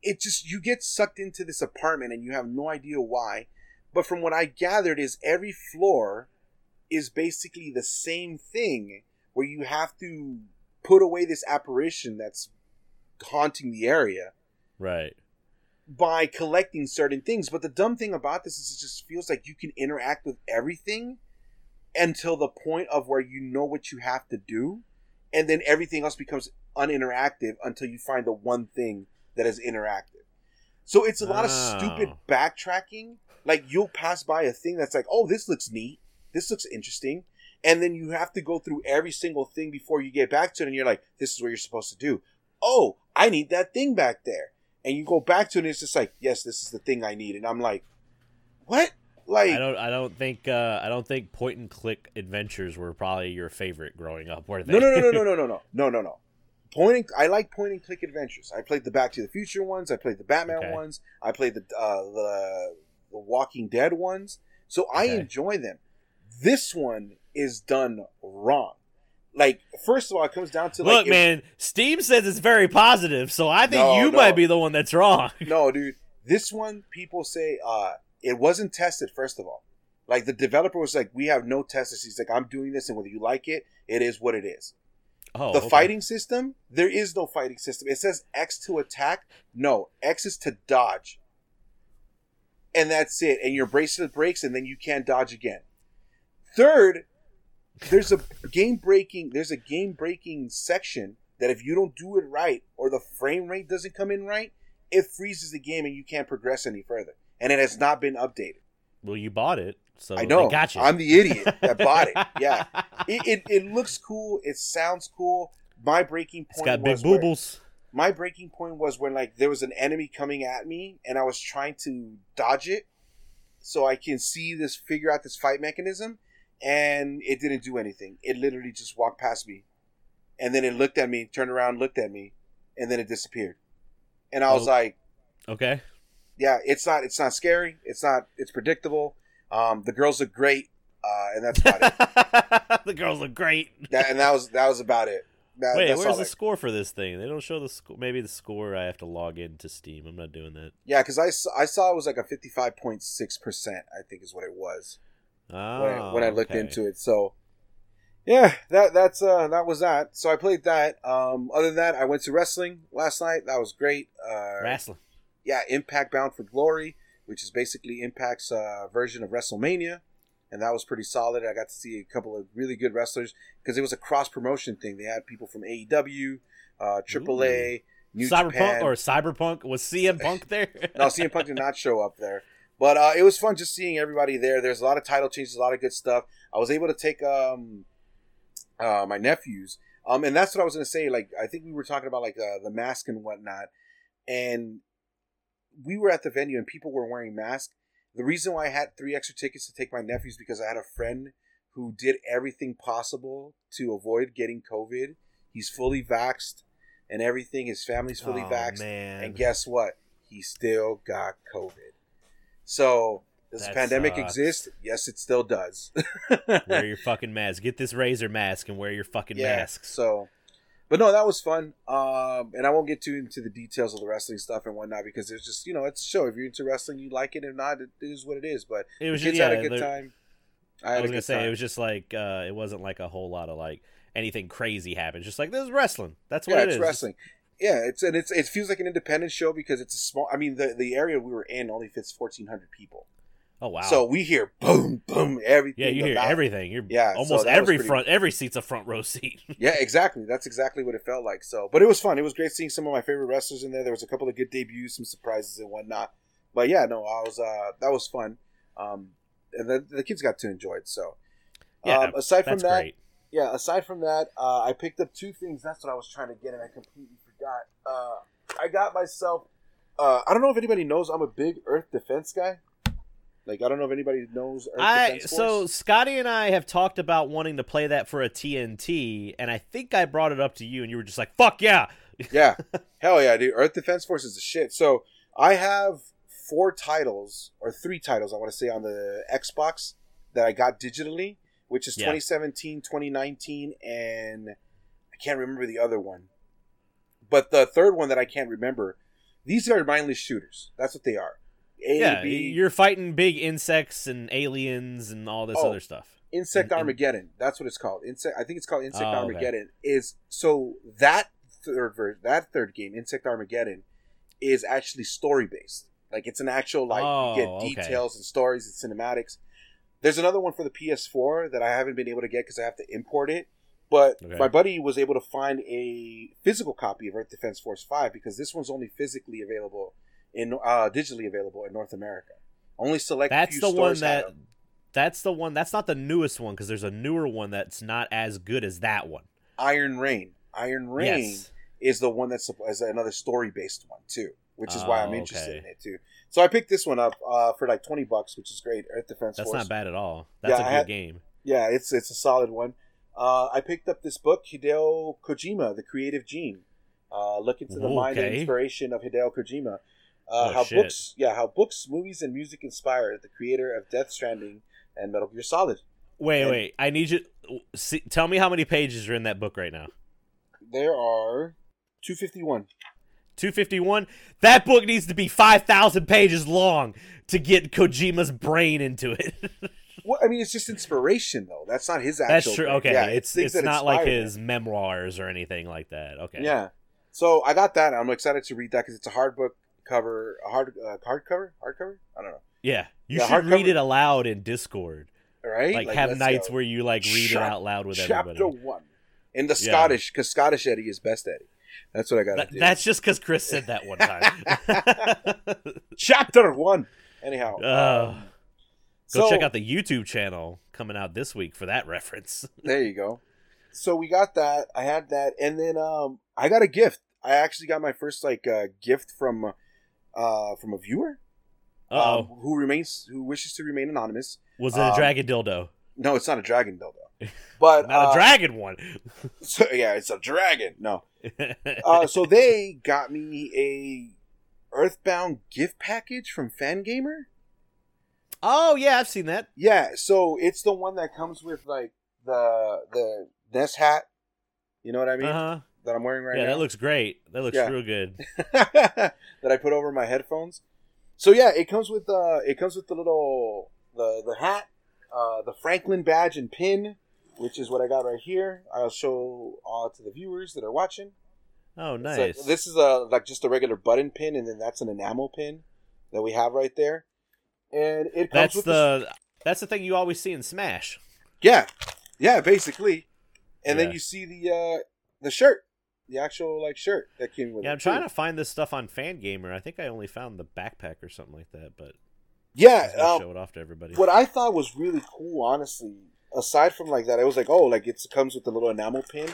it just you get sucked into this apartment and you have no idea why. But from what I gathered, is every floor is basically the same thing where you have to put away this apparition that's haunting the area. Right. By collecting certain things. But the dumb thing about this is it just feels like you can interact with everything until the point of where you know what you have to do. And then everything else becomes uninteractive until you find the one thing that is interactive. So it's a lot oh. of stupid oh. backtracking. Like you'll pass by a thing that's like, oh, this looks neat this looks interesting. And then you have to go through every single thing before you get back to it. And you're like, this is what you're supposed to do. Oh, I need that thing back there. And you go back to it and it's just like, yes, this is the thing I need. And I'm like, what? Like I don't I don't think uh I don't think point and click adventures were probably your favorite growing up, were they? No no no no no no no no no no. Point and, I like point and click adventures. I played the Back to the Future ones. I played the Batman okay. ones. I played the uh, the the Walking Dead ones. So I enjoy them. This one is done wrong. Like, first of all, it comes down to like, look, man. Steam says it's very positive, so I think no, you no. might be the one that's wrong. no, dude. This one, people say uh, it wasn't tested. First of all, like the developer was like, "We have no testers." He's like, "I'm doing this, and whether you like it, it is what it is." Oh, the okay. fighting system, there is no fighting system. It says X to attack. No, X is to dodge, and that's it. And your bracelet breaks, and then you can't dodge again. Third, there's a game breaking there's a game breaking section that if you don't do it right or the frame rate doesn't come in right, it freezes the game and you can't progress any further. And it has not been updated. Well, you bought it, so I know. Got you. I'm the idiot that bought it. *laughs* Yeah, it, it, it looks cool. It sounds cool. My breaking point. It's got big boobles. My breaking point was when like there was an enemy coming at me and I was trying to dodge it, so I can see this figure out this fight mechanism and it didn't do anything. It literally just walked past me, and then it looked at me, turned around, looked at me, and then it disappeared. And I was oh. like, "Okay, yeah, it's not, it's not scary. It's not, it's predictable. Um, the girls look great, uh, and that's about it. *laughs* the girls look great, that, and that was that was about it. That, Wait, where's the I... score for this thing? They don't show the score. Maybe the score. I have to log into Steam. I'm not doing that. Yeah, because I, I saw it was like a 55.6 percent. I think is what it was. Oh, when, I, when I looked okay. into it. So yeah, that that's uh that was that. So I played that. Um, other than that, I went to wrestling last night. That was great. Uh, wrestling. Yeah, Impact Bound for Glory, which is basically Impact's uh, version of WrestleMania, and that was pretty solid. I got to see a couple of really good wrestlers because it was a cross promotion thing. They had people from AEW, uh, AAA. Ooh. New Cyberpunk Japan. or Cyberpunk was CM Punk *laughs* there? no, CM Punk did not show up there. But uh, it was fun just seeing everybody there. There's a lot of title changes, a lot of good stuff. I was able to take um, uh, my nephews, um, and that's what I was gonna say. Like I think we were talking about like uh, the mask and whatnot, and we were at the venue and people were wearing masks. The reason why I had three extra tickets to take my nephews because I had a friend who did everything possible to avoid getting COVID. He's fully vaxxed and everything. His family's fully oh, vaxxed. man. And guess what? He still got COVID. So, does the pandemic sucks. exist? Yes, it still does. *laughs* wear your fucking mask. Get this razor mask and wear your fucking mask. So, but no, that was fun. Um, and I won't get too into the details of the wrestling stuff and whatnot because it's just you know it's a show. If you're into wrestling, you like it. If not, it is what it is. But It was the kids just, yeah, had a good time. I I was gonna say time. it was just like uh, it wasn't like a whole lot of like anything crazy happened. Just like this is wrestling. That's what yeah, it it's is. wrestling. Yeah, it's and it's it feels like an independent show because it's a small. I mean, the the area we were in only fits fourteen hundred people. Oh wow. So we hear boom, boom, everything. yeah, you hear everything. You're Yeah, almost was every pretty- front every seat's a front row seat. *laughs* Yeah, exactly. That's exactly what it felt like. So, but it was fun. It was great seeing some of my favorite wrestlers in there. There was a couple of good debuts, some surprises and whatnot. But yeah, no, I was uh that was fun. Um, and the, the kids got to enjoy it. So, Yeah, um, aside from that, great. yeah, aside from that, uh, I picked up two things. That's what I was trying to get, and I completely forgot. Uh, I got myself. Uh, I don't know if anybody knows. I'm a big Earth Defense guy. Like I don't know if anybody knows Earth I so Scotty and I have talked about wanting to play that for a TNT, and I think I brought it up to you, and you were just like, "Fuck yeah!" yeah, *laughs* hell yeah, dude. Earth Defense Force is the shit. So I have four titles or three titles I want to say on the Xbox that I got digitally, which is Yeah. 2017, 2019, and I can't remember the other one. But the third one that I can't remember, these are mindless shooters. That's what they are. A, yeah, B, you're fighting big insects and aliens and all this Oh, other stuff. Insect in- in- Armageddon. That's what it's called. Insect. I think it's called Insect Oh, okay. Armageddon. Is so that third version, that third game, Insect Armageddon, is actually story based. Like it's an actual like Oh, you get oh, okay. details and stories and cinematics. There's another one for the PS4 that I haven't been able to get because I have to import it. But Okay. my buddy was able to find a physical copy of Earth Defense Force Five because this one's only physically available in uh, digitally available in North America. Only select. That's the one that. That's the one. That's not the newest one because there's a newer one that's not as good as that one. Iron Rain. Iron Rain Yes. is the one that's is another story based one too, which is why I'm Oh, interested okay. in it too. So I picked this one up uh, for like twenty bucks, which is great. Earth Defense That's Force. not bad at all. That's Yeah, a good had- game. Yeah, it's it's a solid one. Uh, I picked up this book, Hideo Kojima, The Creative Gene. Uh, look into the mind and inspiration of Hideo Kojima. Uh, Oh, how shit. books, yeah, how books, movies, and music inspire the creator of Death Stranding and Metal Gear Solid. Wait, And- wait. I need you. See, tell me how many pages are in that book right now. There are two fifty one. 251. That book needs to be 5,000 pages long to get Kojima's brain into it. *laughs* Well, I mean, it's just inspiration though. That's not his actual. That's true. thing. Okay, Yeah, it's things it's not like inspired him. his memoirs or anything like that. Okay. Yeah. So I got that. I'm excited to read that because it's a hard book cover, a hard uh, hardcover, hardcover. I don't know. Yeah. You Yeah, should read it aloud in Discord. Right, Like, have nights go. where you like read Chap- it out loud with chapter everybody. Chapter one in the Yeah. Scottish because Scottish Eddie is best Eddie. That's what I got. That- that's just because Chris said that one time. *laughs* chapter one. Anyhow, Oh. um, Go so- check out the YouTube channel coming out this week for that reference. *laughs* There you go. So we got that. I had that, and then um, I got a gift. I actually got my first like uh, gift from uh from a viewer um, who remains who wishes to remain anonymous. Was it a um, dragon dildo? No, it's not a dragon dildo, *laughs* but Not uh, a dragon one. *laughs* So, yeah, it's a dragon. No. *laughs* Uh, so they got me a Earthbound gift package from Fangamer. oh yeah, I've seen that. Yeah, so it's the one that comes with like the the Ness hat. You know what I mean? Uh huh. That I'm wearing right yeah, now. Yeah, that looks great. That looks Yeah. real good. *laughs* that I put over my headphones. So yeah, it comes with uh it comes with the little the the hat, uh the Franklin badge and pin, which is what I got right here. I'll show all to the viewers that are watching. Oh, nice. like- this is a like just a regular button pin, and then that's an enamel pin that we have right there. And it comes that's with the that's the thing you always see in Smash. yeah, yeah, basically. And then you see the uh the shirt, the actual like shirt that came with Yeah, it. Yeah, I'm trying too. to find this stuff on Fangamer. I think I only found the backpack or something like that, but Yeah, um, show it off to everybody. what I thought was really cool, honestly, aside from like that, it was like, oh, like it comes with a little enamel pin.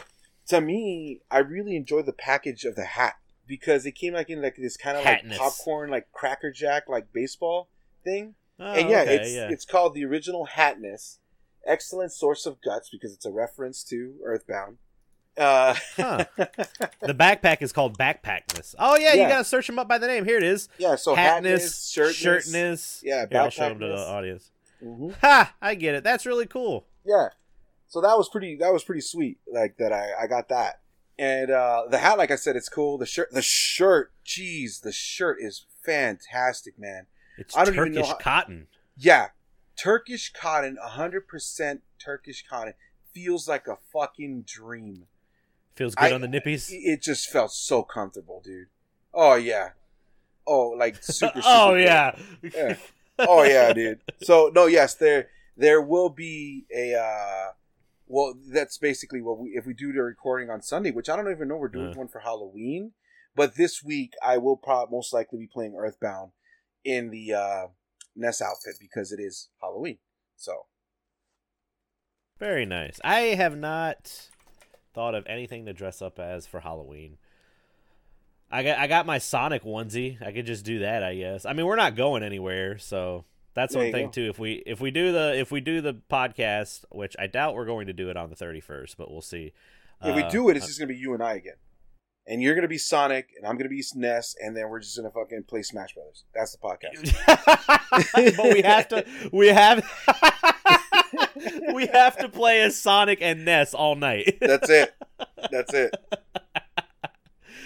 To me, I really enjoy the package of the hat because it came like in like this kind of like Hatness. popcorn, like cracker jack, like baseball thing. Oh, and yeah, okay, it's yeah. it's called the original Hatness, excellent source of guts because it's a reference to Earthbound. Uh, Huh. *laughs* the backpack is called Backpackness. Oh yeah, you gotta search them up by the name. Here it is. yeah, so Hatness, Hatness, shirtness, shirtness. yeah, Here, I'll show them to the audience. Mhm. Ha! I get it. That's really cool. Yeah. So that was pretty that was pretty sweet. Like that I, I got that. And uh the hat, like I said, it's cool. The shirt the shirt, jeez, the shirt is fantastic, man. It's I don't even know Turkish how- cotton. Yeah. Turkish cotton, hundred percent Turkish cotton. Feels like a fucking dream. Feels good I- on the nippies. It just felt so comfortable, dude. Oh yeah. Oh, like super, *laughs* super oh yeah. Yeah. oh yeah, dude. So no, yes, there there will be a uh well that's basically what we if we do the recording on Sunday, which I don't even know we're doing Uh. one for Halloween, but this week I will probably most likely be playing Earthbound in the uh Ness outfit because it is Halloween. So Very nice. I have not thought of anything to dress up as for Halloween. I got I got my Sonic onesie. I could just do that, I guess. I mean, we're not going anywhere, so that's There one thing go. too. If we if we do the if we do the podcast, which I doubt we're going to do it on the 31st, but we'll see. if we Uh, do it, it's just gonna be you and I again. And you're gonna be Sonic, and I'm gonna be Ness, and then we're just gonna fucking play Smash Brothers. That's the podcast. *laughs* but we have to we have *laughs* *laughs* we have to play as Sonic and Ness all night. *laughs* That's it. That's it.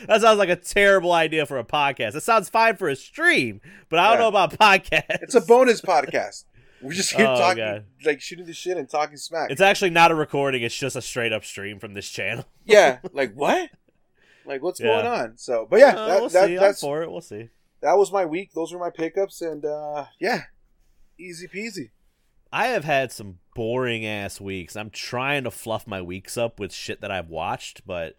That sounds like a terrible idea for a podcast. It sounds fine for a stream, but I don't Yeah. know about podcasts. It's a bonus podcast. We're just here Oh, talking, God. like shooting the shit and talking smack. It's actually not a recording. It's just a straight up stream from this channel. *laughs* yeah, like what? Like what's Yeah. going on? So, but yeah, Uh, that, we'll that, see. I'm that's for it. We'll see. that was my week. Those were my pickups, and uh yeah, easy peasy. I have had some boring ass weeks. I'm trying to fluff my weeks up with shit that I've watched, but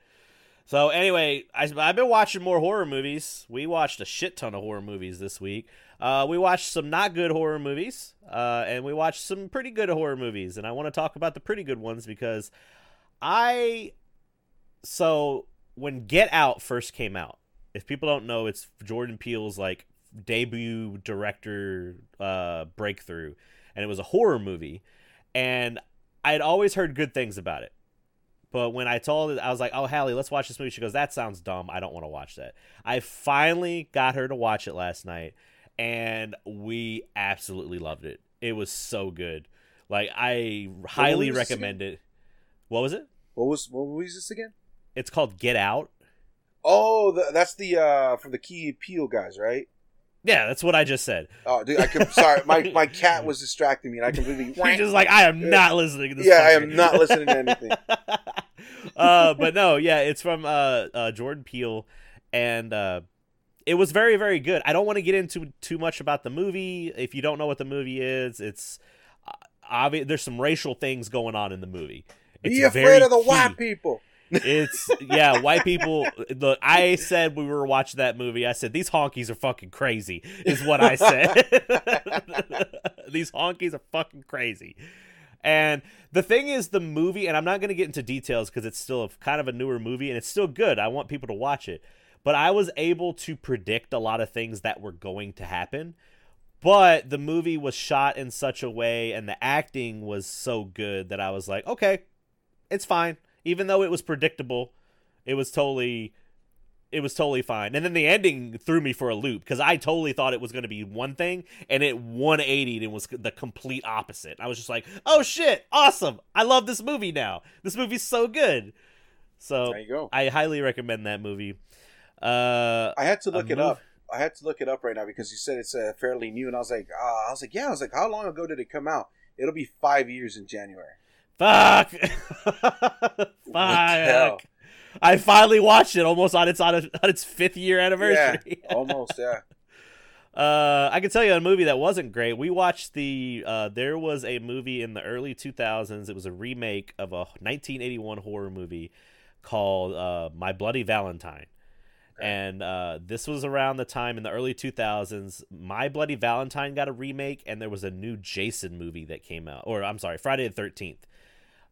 so anyway, I, I've been watching more horror movies. We watched a shit ton of horror movies this week. Uh, we watched some not good horror movies, uh, and we watched some pretty good horror movies. And I want to talk about the pretty good ones because I so when Get Out first came out, if people don't know, it's Jordan Peele's like debut director uh, breakthrough, and it was a horror movie, and I had always heard good things about it. But when I told her, I was like, "Oh, Hallie, let's watch this movie." She goes, "That sounds dumb. I don't want to watch that." I finally got her to watch it last night, and we absolutely loved it. It was so good. Like I highly was recommend it. What was it? What was what is this again? It's called Get Out. Oh, the, that's the uh for the Key Peele guys, right? Yeah, that's what I just said. Oh, dude, I com- sorry, my *laughs* my cat was distracting me, and I completely. You're just like, I am not listening to this. yeah, I am not listening to anything. *laughs* uh, but no, yeah, it's from uh, uh, Jordan Peele, and uh, it was very, very good. I don't want to get into too much about the movie. If you don't know what the movie is, it's uh, obvious. There's some racial things going on in the movie. It's Be very afraid of the key. white people. It's yeah, white people. Look, I said we were watching that movie. I said these honkies are fucking crazy. Is what I said. *laughs* these honkies are fucking crazy. And the thing is, the movie, and I'm not going to get into details because it's still a, kind of a newer movie and it's still good. I want people to watch it. But I was able to predict a lot of things that were going to happen. But the movie was shot in such a way and the acting was so good that I was like, okay, it's fine. Even though it was predictable, it was totally it was totally fine. And then the ending threw me for a loop because I totally thought it was going to be one thing and it 180'd and was the complete opposite. I was just like, "Oh shit, awesome. I love this movie now. This movie's so good." So, go. I highly recommend that movie. Uh I had to look it up. I had to look it up right now because you said it's uh, fairly new, and I was like, uh, I was like, yeah, I was like, how long ago did it come out? It'll be five years in January. Fuck. *laughs* Fuck. I finally watched it almost on its on, its- on its fifth year anniversary. Yeah, *laughs* Almost, yeah. Uh, I can tell you a movie that wasn't great. We watched the. Uh, there was a movie in the early 2000s. It was a remake of a 1981 horror movie called uh, My Bloody Valentine. Okay. And uh, this was around the time in the early 2000s. My Bloody Valentine got a remake, and there was a new Jason movie that came out. Or, I'm sorry, Friday the 13th.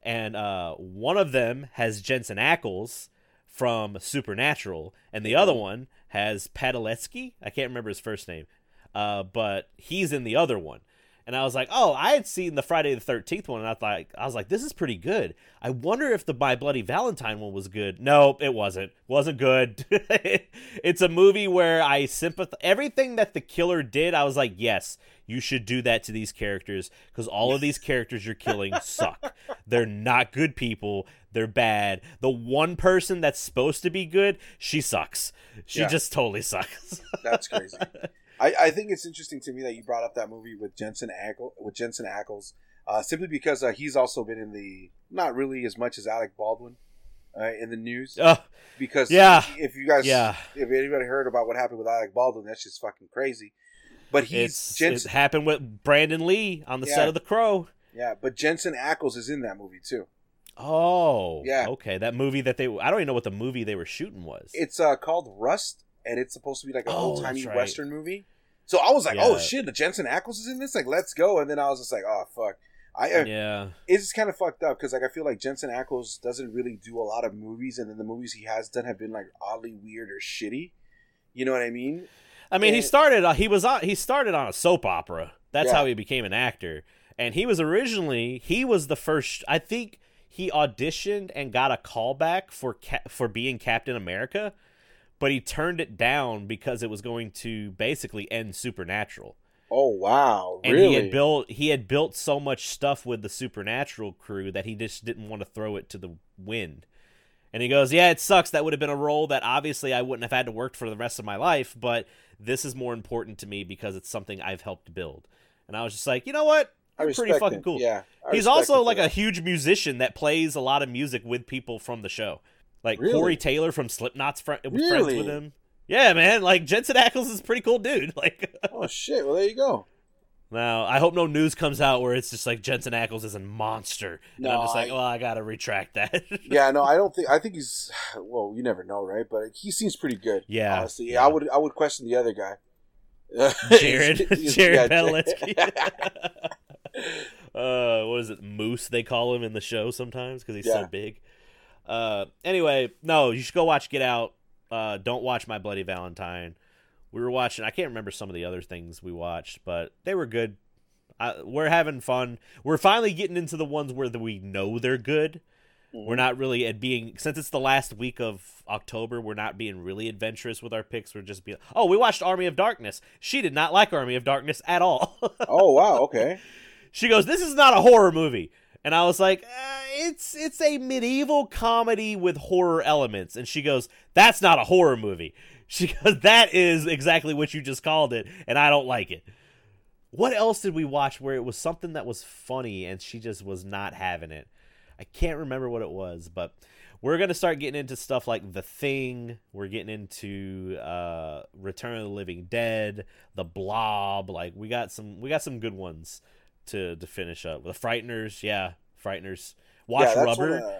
And uh, one of them has Jensen Ackles from Supernatural, and the other one has Padalecki. I can't remember his first name, uh, but he's in the other one. And I was like, "Oh, I had seen the Friday the Thirteenth one, and I thought I was like, this is pretty good. I wonder if the My Bloody Valentine one was good. No, it wasn't. wasn't good. *laughs* it's a movie where I sympathize. Everything that the killer did, I was like, yes, you should do that to these characters because all of these characters you're killing *laughs* suck. They're not good people. They're bad. The one person that's supposed to be good, she sucks. She Yeah. just totally sucks. That's crazy. *laughs* I, I think it's interesting to me that you brought up that movie with Jensen Ackles, with Jensen Ackles, uh, simply because uh, he's also been in the not really as much as Alec Baldwin uh, in the news. Ugh. Because Yeah. if you guys, Yeah. if anybody heard about what happened with Alec Baldwin, that's just fucking crazy. But he's it's, Jensen, it happened with Brandon Lee on the Yeah. set of The Crow. yeah. But Jensen Ackles is in that movie too. Oh, Yeah. Okay, that movie that they I don't even know what the movie they were shooting was. It's uh, called Rust, and it's supposed to be like an Oh, old timey right. western movie. So I was like, oh shit, the Jensen Ackles is in this. Like, let's go. And then I was just like, oh fuck. I uh, yeah, it's just kind of fucked up because like I feel like Jensen Ackles doesn't really do a lot of movies, and then the movies he has done have been like oddly weird or shitty. You know what I mean? I mean he started uh, he was on he started on a soap opera. That's Yeah. how he became an actor. And he was originally he was the first. I think he auditioned and got a callback for ca- for being Captain America, but he turned it down because it was going to basically end Supernatural. Oh wow, and really? he had built he had built so much stuff with the supernatural crew that he just didn't want to throw it to the wind. And he goes yeah it sucks. That would have been a role that obviously i wouldn't have had to work for the rest of my life but this is more important to me because it's something i've helped build. And i was just like you know what? I You're pretty fucking him. cool. Yeah, I he's also like a huge musician that plays a lot of music with people from the show like Really? corey taylor from slipknot's fr- friends Really? with him yeah man like jensen ackles is a pretty cool dude *laughs* like Oh shit! Well, there you go. Now, I hope no news comes out where it's just like Jensen Ackles is a monster. And I'm just like, I- well, I gotta retract that. *laughs* Yeah, no, I don't think. I think he's. Well, you never know, right? But he seems pretty good. Yeah, honestly, yeah. I would. I would question the other guy. *laughs* Jared, He's- Jared yeah, uh, what is it, Moose? They call him in the show sometimes because he's Yeah. so big. Uh, anyway, no, you should go watch Get Out. Uh, don't watch My Bloody Valentine. We were watching. I can't remember some of the other things we watched, but they were good. I, we're having fun. We're finally getting into the ones where the, we know they're good. Mhm. We're not really at being since it's the last week of October. We're not being really adventurous with our picks. We're just being. Oh, we watched Army of Darkness. She did not like Army of Darkness at all. *laughs* Oh wow. Okay. she goes, "This is not a horror movie," and I was like, uh, "It's it's a medieval comedy with horror elements." And she goes, "That's not a horror movie." *laughs* She goes, "That is exactly what you just called it, and I don't like it." What else did we watch where it was something that was funny and she just was not having it? I can't remember what it was, but we're gonna start getting into stuff like The Thing. We're getting into uh, Return of the Living Dead, The Blob. Like we got some, we got some good ones to to finish up. The Frighteners, yeah, Frighteners. Watch yeah, Rubber. of-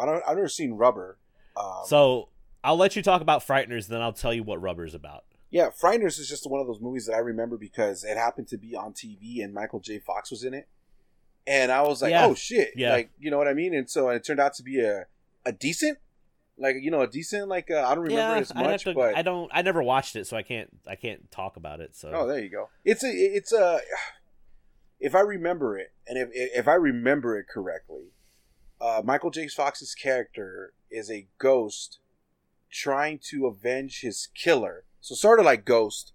I don't. I've never seen Rubber. Um, So I'll let you talk about Frighteners, then I'll tell you what Rubber is about. yeah, Frighteners is just one of those movies that I remember because it happened to be on TV and Michael J. Fox was in it, and I was like, Yeah. oh shit, Yeah. like you know what I mean. And so it turned out to be a a decent, like you know, a decent like uh, I don't remember yeah, as much, to- but I don't. I never watched it, so I can't. I can't talk about it. So Oh, there you go. It's a it's a if I remember it, and if if I remember it correctly, uh, Michael J. Fox's character is a ghost trying to avenge his killer. So sort of like Ghost,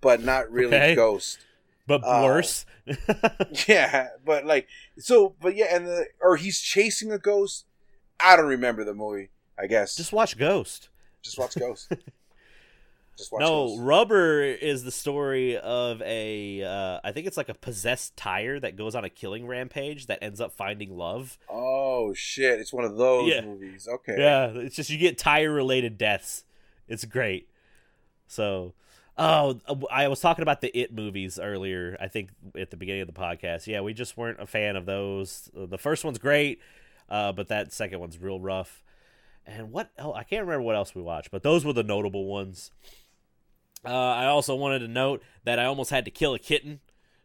but not really Okay. Ghost. but Uh, worse. *laughs* Yeah, but like so, but yeah, and the or he's chasing a ghost. I don't remember the movie. I guess Just watch Ghost. just watch Ghost. *laughs* just watch no, Ghost. Rubber is the story of a. Uh, I think it's like a possessed tire that goes on a killing rampage that ends up finding love. Oh shit! It's one of those Yeah. movies. Okay. Yeah, it's just you get tire related deaths. It's great. So, oh, I was talking about the It movies earlier. I think at the beginning of the podcast. Yeah, we just weren't a fan of those. The first one's great, uh, but that second one's real rough. And what? Oh, I can't remember what else we watched, but those were the notable ones. Uh, I also wanted to note that I almost had to kill a kitten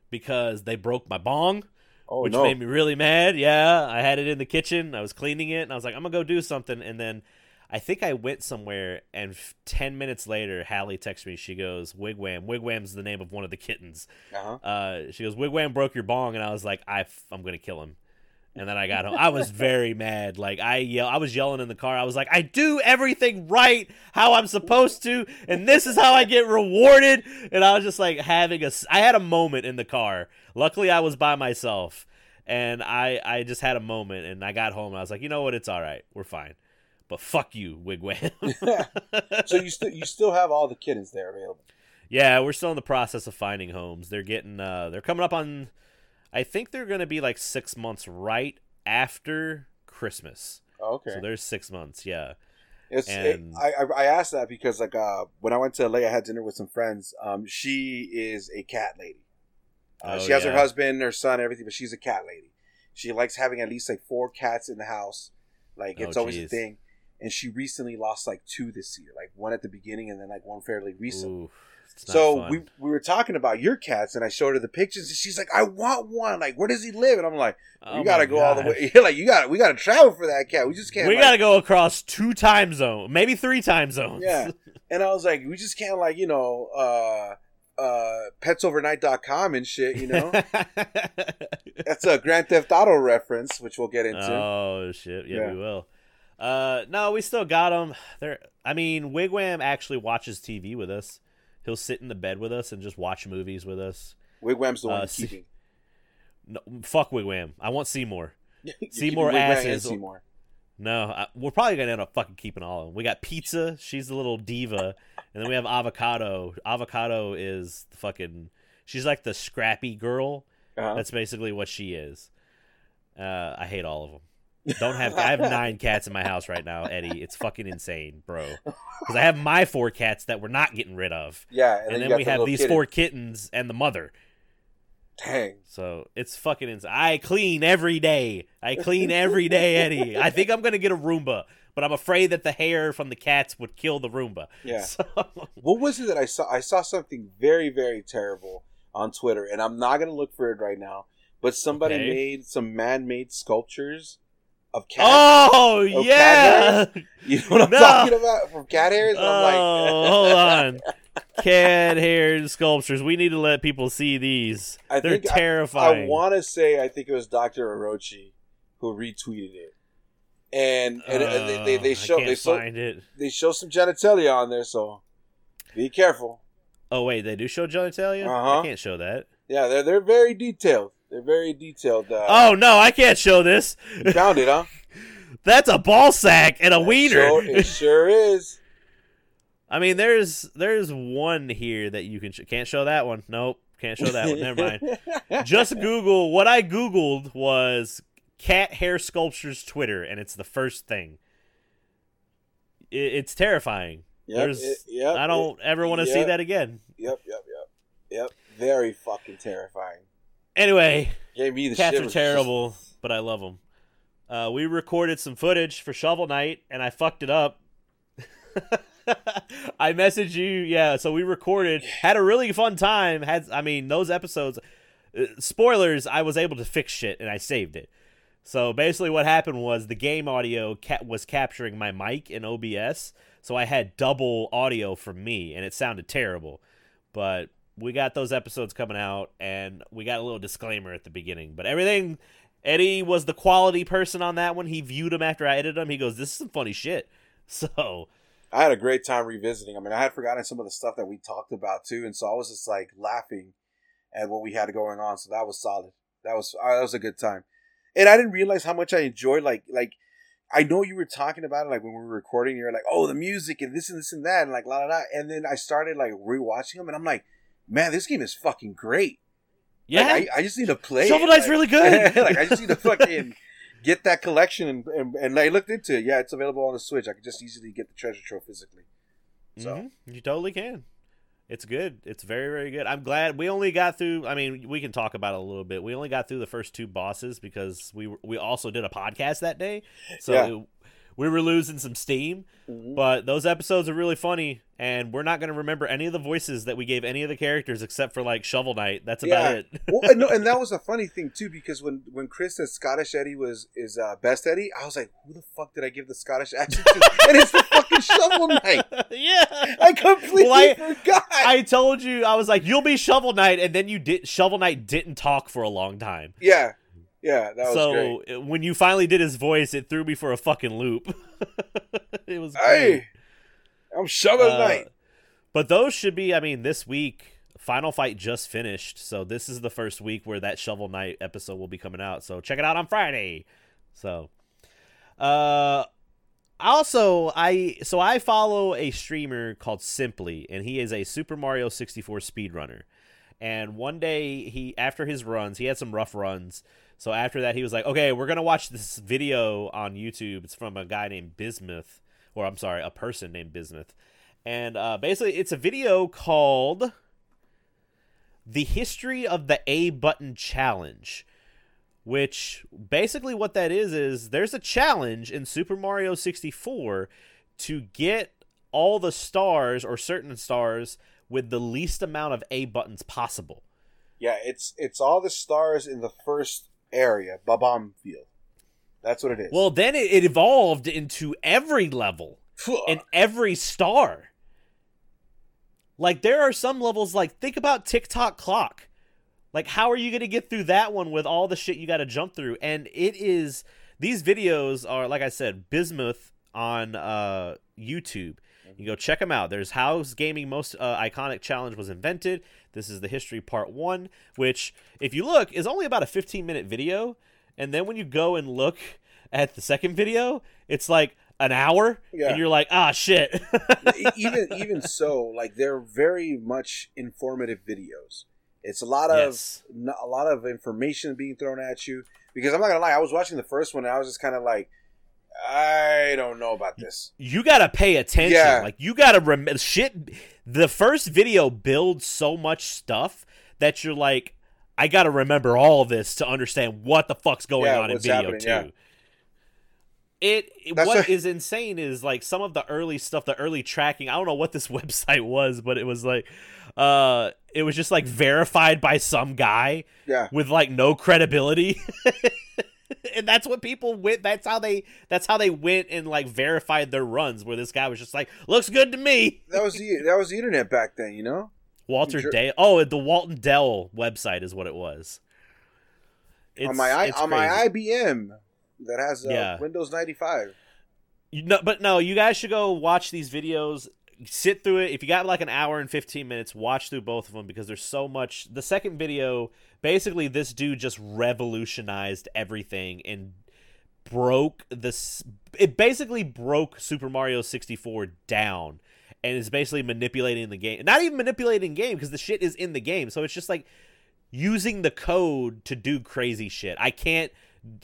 because they broke my bong Oh which no. made me really mad. Yeah, I had it in the kitchen. I was cleaning it, and I was like, I'm gonna go do something. And then I think I went somewhere, and f- ten minutes later, Hallie texts me. She goes, "Wigwam. Wigwam's the name of one of the kittens." Uh-huh. Uh, she goes, "Wigwam broke your bong," and I was like, I f- "I'm gonna kill him." And then I got home. I was very mad. Like I yell, I was yelling in the car. I was like, "I do everything right, how I'm supposed to, and this is how I get rewarded." And I was just like having a. I had a moment in the car. Luckily, I was by myself, and I I just had a moment. And I got home. and I was like, "You know what? It's all right. We're fine." But fuck you, Wigwam. *laughs* so you still you still have all the kittens there available. Yeah, we're still in the process of finding homes. They're getting uh they're coming up on I think they're going to be like 6 months right after Christmas. Oh, okay. So there's 6 months, yeah. It's And- it, I, I asked that because like uh when I went to LA, I had dinner with some friends. Um, she is a cat lady. Uh, Oh, she has her husband, her son, everything, but she's a cat lady. She likes having at least like four cats in the house. Like it's Oh, always a thing. And she recently lost like two this year, like one at the beginning and then like one fairly recent. Not So fun. we we were talking about your cats, and I showed her the pictures, and she's like, "I want one. Like, where does he live?" And I'm like, Oh "You got to my go all the way. *laughs* Like, you got we got to travel for that cat. We just can't. We like, got to go across two time zones, maybe three time zones. Yeah. *laughs* And I was like, we just can't like, you know, uh uh petsovernight.com and shit, you know. *laughs* That's a Grand Theft Auto reference, which we'll get into. Oh shit! Yeah, Yeah. we will. Uh, no, we still got them. There. I mean, Wigwam actually watches TV with us. He'll sit in the bed with us and just watch movies with us. Wigwam's the one uh, keeping. No, fuck Wigwam. I want Seymour. *laughs* Seymour asses. Seymour. No, I, we're probably gonna end up fucking keeping all of them. We got pizza. She's the little diva, and then we have avocado. Avocado is the fucking. She's like the scrappy girl. Uh-huh. That's basically what she is. Uh, I hate all of them. Don't have. I have nine cats in my house right now, Eddie. It's fucking insane, bro. Because I have my four cats that we're not getting rid of, yeah, and, you then got we the have these kitten. four kittens and the mother. Dang. So it's fucking insane. I clean every day. I clean every day, Eddie. I think I'm gonna get a Roomba, but I'm afraid that the hair from the cats would kill the Roomba. Yeah. *laughs* So, What was it that I saw? I saw something very, very terrible on Twitter, and I'm not gonna look for it right now. But somebody Okay. made some man-made sculptures of cats. oh Oh, yeah. cat You know what I'm No. talking about? From cat hairs. I'm like, Oh, hold *laughs* on. Cat hair sculptures. We need to let people see these. I They're think I- terrifying. I want to say I think it was Dr. Orochi who retweeted it, and, and, and they, they, Uh, they show they show it. they show some genitalia on there, so be careful. Oh wait, they do show genitalia. Uh-huh. I can't show that. Yeah, they're they're very detailed. They're very detailed. Uh, Oh no, I can't show this. you found it, huh? *laughs* That's a ball sack and a wiener. Sure, it *laughs* sure is. I mean, there's there's one here that you can sh- can't show that one. Nope, can't show that one. Never mind. *laughs* Just Google what I googled was cat hair sculptures Twitter, and it's the first thing. It, it's terrifying. Yep, There's- it- yep, I don't ever want to see that again. Yep, yep, yep, yep. Very fucking terrifying. Anyway, Gave me the cats are terrible, but I love them. Uh, we recorded some footage for Shovel Knight, and I fucked it up. *laughs* I messaged you, yeah. So we recorded, had a really fun time. Had I mean those episodes? Uh, spoilers. I was able to fix shit, and I saved it. So basically, what happened was the game audio ca- was capturing my mic in OBS, so I had double audio from me, and it sounded terrible. But we got those episodes coming out, and we got a little disclaimer at the beginning. But everything, Eddie was the quality person on that one. He viewed them after I edited them. He goes, "This is some funny shit." *laughs* So I had a great time revisiting. I mean, I had forgotten some of the stuff that we talked about too, and so I was just like laughing at what we had going on. So that was solid. That was uh, that was a good time, and I didn't realize how much I enjoyed. Like like I know you were talking about it, like when we were recording. You're like, oh, the music and this and this and that, and like la la la. And then I started like rewatching them, and I'm like, man, this game is fucking great. yeah, Like, I, I just need to play. Shovel. Knight's Like- really *laughs* good. like I just need to fucking get that collection and, and and I looked into it. Yeah, it's available on the Switch. I could just easily get the treasure trove physically. So Mhm. you totally can. It's good. It's very very good. I'm glad we only got through. I mean, we can talk about it a little bit. We only got through the first two bosses because we we also did a podcast that day, so Yeah. it- we were losing some steam. Mhm. But those episodes are really funny, and we're not going to remember any of the voices that we gave any of the characters except for like Shovel Knight. That's Yeah. about it. *laughs* well, and, no, and that was a funny thing too because when when Chris said Scottish Eddie was is uh, best Eddie, I was like, who the fuck did I give the Scottish accent to? *laughs* and it's the fucking Shovel Knight. *laughs* yeah. I completely Well, I- forgot. I told you I was like, you'll be Shovel Knight, and then you did. Shovel Knight didn't talk for a long time. yeah, yeah, that was so great. when you finally did his voice, it threw me for a fucking loop. it was great. Hey, I'm Shovel Uh, Knight. But those should be, I mean, this week, Final Fight just finished. So this is the first week where that Shovel Knight episode will be coming out. So check it out on Friday. So, uh, also, I, so I follow a streamer called Simply, and he is a Super Mario 64 speedrunner. And one day, he, after his runs, he had some rough runs. So after that, he was like, okay, we're to watch this video on YouTube. It's from a guy named Bismuth, or I'm sorry, a person named Bismuth and uh, basically it's a video called the history of the a button challenge which basically what that is is there's a challenge in super mario 64 to get all the stars or certain stars with the least amount of a buttons possible Yeah, it's it's all the stars in the first area, Bob-omb Field. That's what it is. well then it, it evolved into every level and every star. Like there are some levels like think about Tick Tock Clock. Like how are you going to get through that one with all the shit you got to jump through? And it is these videos are like I said Bismuth on uh YouTube. You go check them out. There's how gaming most uh, iconic challenge was invented. This is the history part 1, which if you look is only about a 15 minute video, and then when you go and look at the second video, it's like an hour Yeah. and you're like, "Ah shit." *laughs* Even even so, like they're very much informative videos. It's a lot of Yes. n- a lot of information being thrown at you. Because I'm not gonna lie, I was watching the first one and I was just kind of like, I don't know about this. you gotta pay attention. Yeah. Like you gotta rem- shit. The first video builds so much stuff that you're like, I gotta remember all this to understand what the fuck's going Yeah, on in video two. yeah. It it- what what- is insane is like some of the early stuff, the early tracking. I don't know what this *laughs* website was, but it was like, uh, it was just like verified by some guy Yeah, with like no credibility. *laughs* and that's what people went that's how they that's how they went and like verified their runs where this guy was just like looks good to me that was the that was the internet back then, you know. Walter Sure. dale oh the walton dell website is what it was It's- on my I, on my. IBM that has uh, Yeah. Windows 95. You know, but no, you guys should go watch these videos. Sit through it. If you got like an hour and 15 minutes, watch through both of them because there's so much. The second video, basically, this dude just revolutionized everything and broke this. It basically broke Super Mario 64 down and is basically manipulating the game. Not even manipulating game because the shit is in the game. So it's just like using the code to do crazy shit. I can't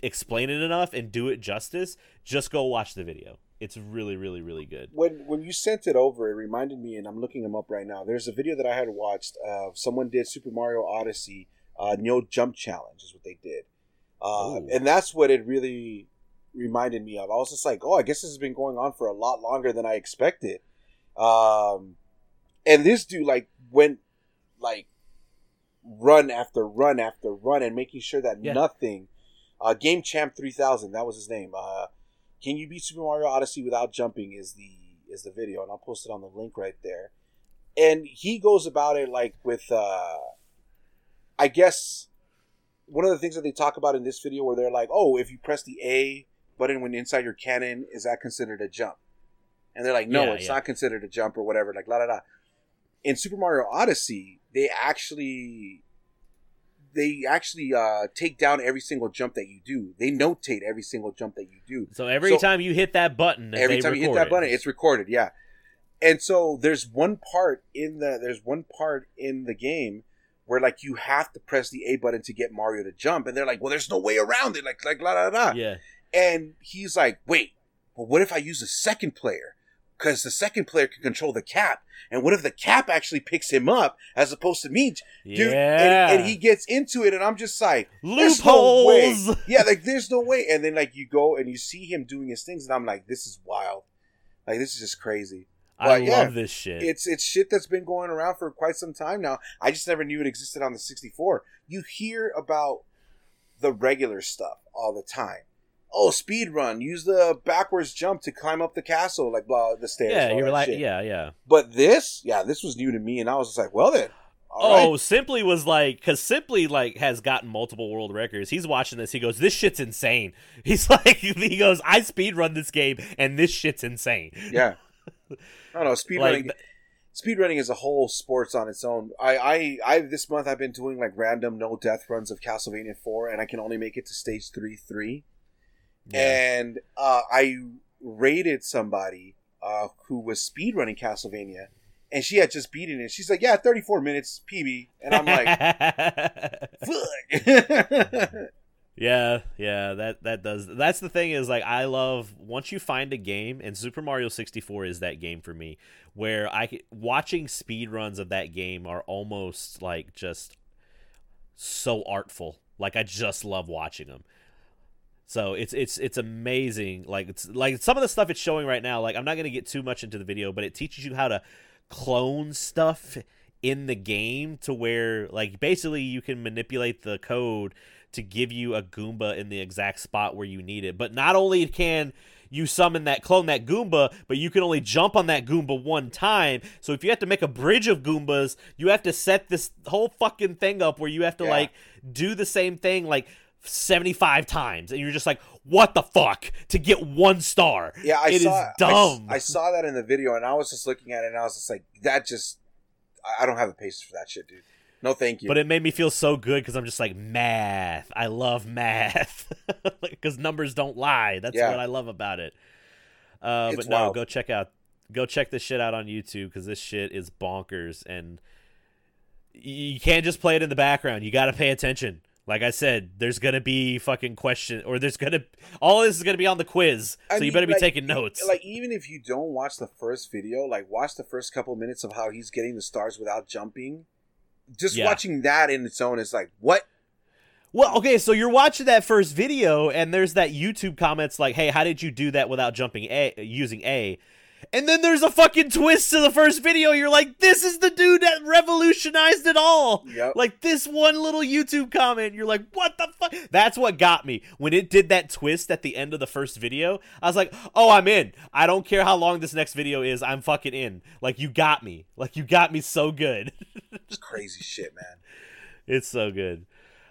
explain it enough and do it justice. Just go watch the video. It's really, really, really good. When when you sent it over, it reminded me, and I'm looking them up right now. There's a video that I had watched. Uh, someone did Super Mario Odyssey uh, no jump challenge is what they did, uh, and that's what it really reminded me of. I was just like, oh, I guess this has been going on for a lot longer than I expected. Um, and this dude like went like run after run after run and making sure that Yeah. nothing. Uh, Game Champ three thousand, that was his name. Uh, can you beat Super Mario Odyssey without jumping? Is the is the video, and I'll post it on the link right there. And he goes about it like with, uh, I guess, one of the things that they talk about in this video, where they're like, "Oh, if you press the A button when inside your cannon, is that considered a jump?" And they're like, "No, Yeah, it's yeah. not considered a jump or whatever." Like la la la. In Super Mario Odyssey, they actually they actually uh, take down every single jump that you do. They notate every single jump that you do. So every So- time you hit that button, Every time you hit that it. button, it's recorded. Yeah. And so there's one part in the there's one part in the game where like you have to press the A button to get Mario to jump, and they're like, "Well, there's no way around it." Like like la la la. yeah. And he's like, "Wait, but what if I use a second player? Because the second player can control the cap, and what if the cap actually picks him up as opposed to me, dude?" yeah. And, and he gets into it, and I'm just like, there's no way. yeah, like there's no way. And then like you go and you see him doing his things, and I'm like, this is wild. Like this is just crazy. I But, yeah, love this shit. It's it's shit that's been going around for quite some time now. I just never knew it existed on the 64. You hear about the regular stuff all the time. Oh, speed run! Use the backwards jump to climb up the castle, like blah the stairs. yeah, you're like, shit. yeah, yeah. But this, yeah, this was new to me, and I was just like, well then. all oh, right. Simply was like, because Simply like has gotten multiple world records. He's watching this. He goes, "This shit's insane." *laughs* He's like, he goes, "I speed run this game, and this shit's insane." yeah. I don't know. Speed Like, running. Speed running is a whole sports on its own. I, I, I, this month I've been doing like random no death runs of Castlevania 4, and I can only make it to stage 3 3. Yeah. and uh, I rated somebody uh, who was speedrunning Castlevania, and she had just beaten it. She's like, "Yeah, 34 minutes PB," and I'm like, *laughs* "Fuck." *laughs* Yeah, yeah, that that does. That's the thing is like I love once you find a game, and Super Mario 64 is that game for me, where I watching speed runs of that game are almost like just so artful. Like I just love watching them. So it's it's it's amazing. Like it's like some of the stuff it's showing right now. Like I'm not gonna get too much into the video, but it teaches you how to clone stuff in the game to where like basically you can manipulate the code to give you a Goomba in the exact spot where you need it. But not only can you summon that clone that Goomba, but you can only jump on that Goomba one time. So if you have to make a bridge of Goombas, you have to set this whole fucking thing up where you have to Yeah. like do the same thing like 75 times and you're just like what the fuck to get one star. yeah, I It is saw. I s- dumb. I, saw that in the video, and I was just looking at it, and I was just like, "That just, I- I don't have the patience for that shit, dude. No, thank you." But it made me feel so good because I'm just like math. I love math *laughs* because numbers don't lie. That's Yeah. what I love about it. Uh, but no, wild. go check out, go check this shit out on YouTube because this shit is bonkers and you can't just play it in the background. You got to pay attention. Like I said, there's gonna be fucking question, or there's gonna all this is gonna be on the quiz, so I you mean, better be like, taking notes. Like even if you don't watch the first video, like watch the first couple minutes of how he's getting the stars without jumping. Just Yeah. watching that in its own is like, what? Well, okay, so you're watching that first video, and there's that YouTube comments like, "Hey, how did you do that without jumping A using A?" And then there's a fucking twist to the first video. You're like, "This is the dude that revolutionized it all." Yep. Like this one little YouTube comment, you're like, "What the fuck?" That's what got me when it did that twist at the end of the first video. I was like, "Oh, I'm in. I don't care how long this next video is. I'm fucking in." Like you got me. Like you got me so good. *laughs* It's crazy shit, man. It's so good.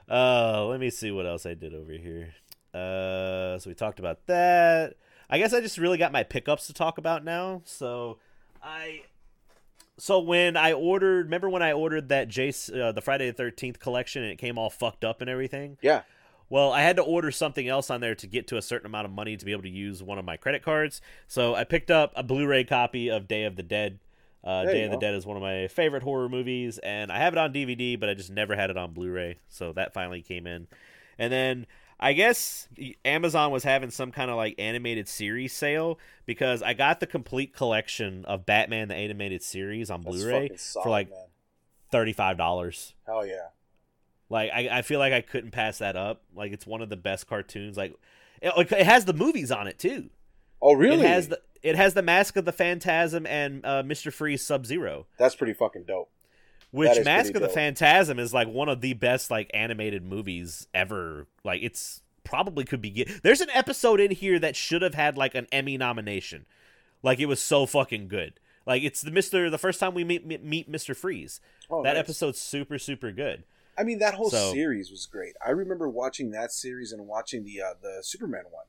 Uh, let me see what else I did over here. Uh, so we talked about that. I guess I just really got my pickups to talk about now. So I, so when I ordered, remember when I ordered that Jace, uh, the Friday the Thirteenth collection, and it came all fucked up and everything. Yeah. Well, I had to order something else on there to get to a certain amount of money to be able to use one of my credit cards. So I picked up a Blu-ray copy of Day of the Dead. Uh, Day of the go. Dead is one of my favorite horror movies, and I have it on DVD, but I just never had it on Blu-ray. So that finally came in, and then I guess Amazon was having some kind of like animated series sale because I got the complete collection of Batman the animated series on That's Blu-ray solid, for like thirty-five dollars. Hell yeah. Like I, I feel like I couldn't pass that up. Like it's one of the best cartoons. Like it, it has the movies on it too. Oh really? It has the it has the Mask of the Phantasm and uh, Mister Freeze Sub Zero. That's pretty fucking dope. Which Mask of the dope. Phantasm is like one of the best like animated movies ever. Like it's probably could be get. There's an episode in here that should have had like an Emmy nomination. Like it was so fucking good. Like it's the Mister the first time we meet meet, Mister Freeze. Oh, that nice. episode's super super good. I mean, that whole So- series was great. I remember watching that series and watching the uh, the Superman one,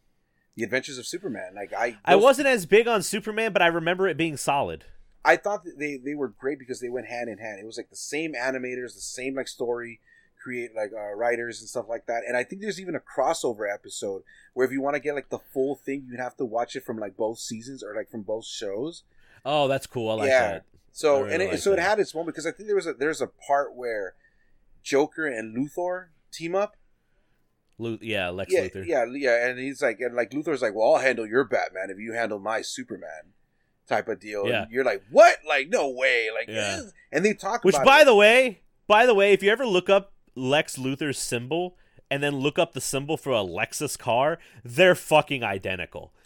the Adventures of Superman. Like I, I wasn't as big on Superman, but I remember it being solid. I thought that they they were great because they went hand in hand. It was like the same animators, the same like story, create like uh, writers and stuff like that. And I think there's even a crossover episode where if you want to get like the full thing, you'd have to watch it from like both seasons or like from both shows. Oh, that's cool. I like Yeah. that. So really and it, like so it had its moment because I think there was a there's a part where Joker and Luthor team up. Lu- yeah, Lex yeah, Luthor. yeah, yeah, and he's like, and like Luthor's like, well, I'll handle your Batman if you handle my Superman, type of deal. Yeah. And you're like, what? Like, no way. Like, Yeah. and they talk Which, about by it. the way, by the way, if you ever look up Lex Luthor's symbol and then look up the symbol for a Lexus car, they're fucking identical. *laughs*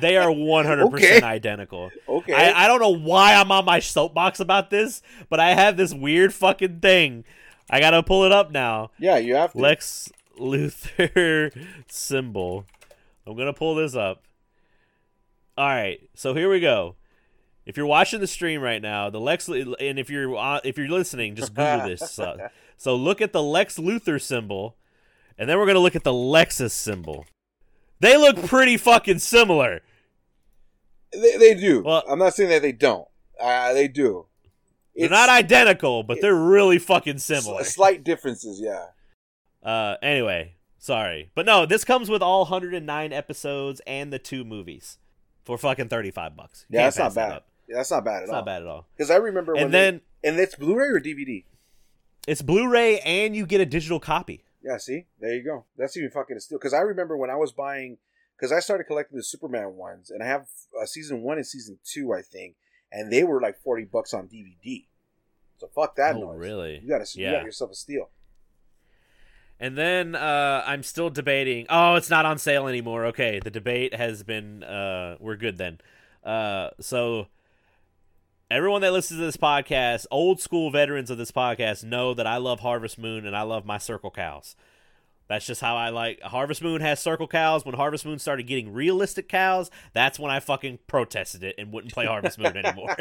They are 100% Okay. identical. Okay. I, I don't know why I'm on my soapbox about this, but I have this weird fucking thing. I gotta pull it up now. yeah, you have to. Lex Luthor *laughs* symbol. I'm gonna pull this up. All right, so here we go. If you're watching the stream right now, the Lex, and if you're uh, if you're listening, just Google this. Uh, *laughs* so look at the Lex Luthor symbol, and then we're gonna look at the Lexus symbol. They look pretty fucking similar. They, they do. Well- I'm not saying that they don't. Uh, they do. They're It's not identical, but they're really fucking similar. slight differences, yeah. Uh, anyway, sorry, but no, this comes with all 109 episodes and the two movies for fucking 35 bucks. You Yeah, that's not pass that bad. Yeah, that's not bad at It's all. not bad at all. Because I remember when And then they, and it's Blu-ray or DVD. it's Blu-ray, and you get a digital copy. Yeah, see, there you go. That's even fucking a steal. Because I remember when I was buying, because I started collecting the Superman ones, and I have uh, season one and season two, I think, and they were like forty bucks on DVD. So fuck that Oh, noise. really? You got you Yeah. got yourself a steal. And then uh, I'm still debating. Oh, it's not on sale anymore. Okay, the debate has been. Uh, we're good then. Uh, so everyone that listens to this podcast, old school veterans of this podcast, know that I love Harvest Moon and I love my Circle Cows. That's just how I like. Harvest Moon has Circle Cows. When Harvest Moon started getting realistic cows, that's when I fucking protested it and wouldn't play Harvest Moon anymore.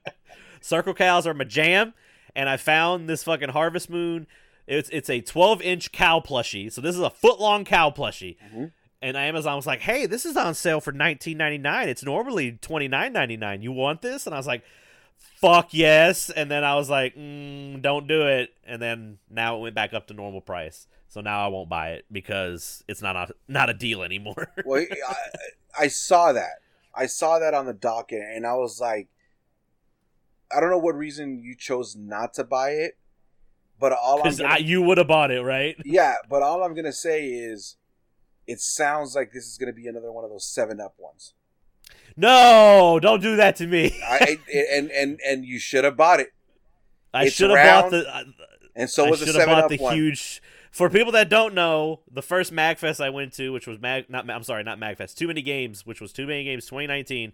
*laughs* Circle Cows are my jam, and I found this fucking Harvest Moon. It's it's a 12 inch cow plushie, so this is a foot long cow plushie. Mhm. And Amazon was like, "Hey, this is on sale for 19.99. It's normally 29.99. You want this?" And I was like, "Fuck yes!" And then I was like, mm, "Don't do it." And then now it went back up to normal price. So now I won't buy it because it's not a, not a deal anymore. *laughs* Well, I, I saw that. I saw that on the docket, and I was like, I don't know what reason you chose not to buy it, but all I'm Because you would have bought it, right? *laughs* yeah, but all I'm gonna say is, it sounds like this is gonna be another one of those Seven Up ones. No, don't do that to me. I *laughs* and and and you should have bought it, I should have bought the. and so I was the Seven bought Up the one. huge. For people that don't know, the first Magfest I went to, which was Mag, not I'm sorry, not Magfest, Too Many Games, which was Too Many Games 2019.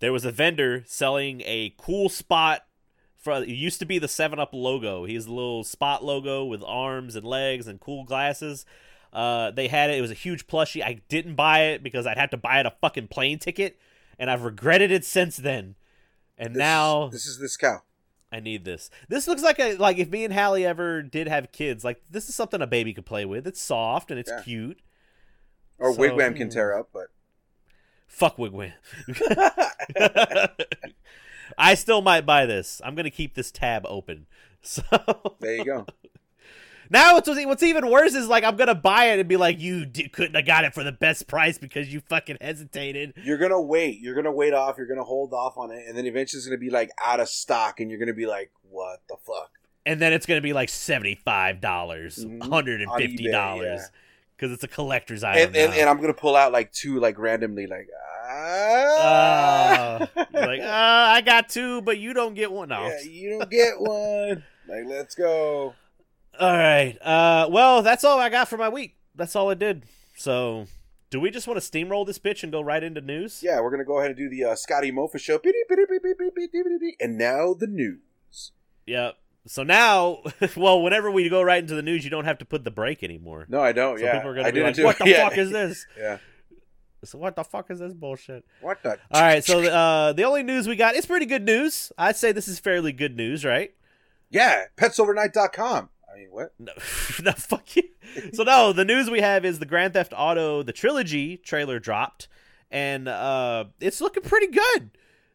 There was a vendor selling a cool spot. It used to be the Seven Up logo. He's a little spot logo with arms and legs and cool glasses. Uh, they had it. It was a huge plushie. I didn't buy it because I'd have to buy it a fucking plane ticket, and I've regretted it since then. And This now this is this cow. I need this. This looks like a like if me and Hallie ever did have kids, like this is something a baby could play with. It's soft and it's Yeah. cute. Or So, Wigwam can hmm. tear up, but Fuck Wigwam. *laughs* *laughs* *laughs* I still might buy this. I'm gonna keep this tab open. *laughs* So there you go. now what's what's even worse is like I'm gonna buy it and be like, you d- couldn't have got it for the best price because you fucking hesitated. You're gonna wait. You're gonna wait off. You're gonna hold off on it, and then eventually it's gonna be like out of stock, and you're gonna be like, "What the fuck?" And then it's gonna be like seventy five dollars, Mhm. hundred and fifty dollars, yeah. Because it's a collector's item. And, and and I'm gonna pull out like two, like randomly, like ah, Uh, like, uh, I got two, but you don't get one. No. yeah, you don't get one. like, let's go. All right. Uh, well, that's all I got for my week. That's all I did. So, do we just want to steamroll this bitch and go right into news? Yeah, we're gonna go ahead and do the uh, Scotty Mofa show. And now the news. Yep. So now, *laughs* well, whenever we go right into the news, you don't have to put the break anymore. No, I don't. So yeah, people are gonna I be like, "What it. the *laughs* Yeah. fuck is this?" *laughs* Yeah. So what the fuck is this bullshit? What the? All right. So uh, the only news we got is pretty good news. I'd say this is fairly good news, right? Yeah, petsovernight.com. I mean, what? No, no, fuck you. So no, the news we have is the Grand Theft Auto the trilogy trailer dropped, and uh, it's looking pretty good.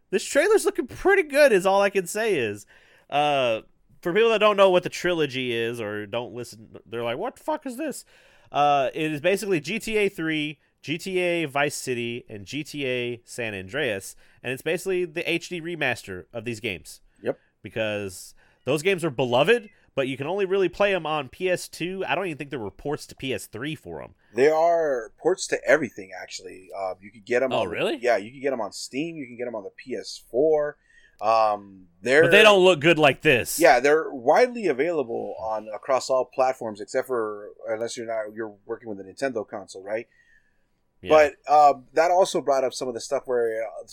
This trailer's looking pretty good. Is all I can say is, uh, for people that don't know what the trilogy is or don't listen, they're like, "What the fuck is this?" Uh, it is basically GTA 3, GTA Vice City, and GTA San Andreas, and it's basically the HD remaster of these games. Yep. Because those games are beloved, but you can only really play them on PS2. I don't even think there were ports to PS3 for them. There are ports to everything. Actually, uh, you could get them. Oh, on, really? Yeah, you can get them on Steam. You can get them on the PS4. Um, they're But they don't look good like this. Yeah, they're widely available on across all platforms except for unless you're not you're working with a Nintendo console, right? Yeah. But um, that also brought up some of the stuff where uh,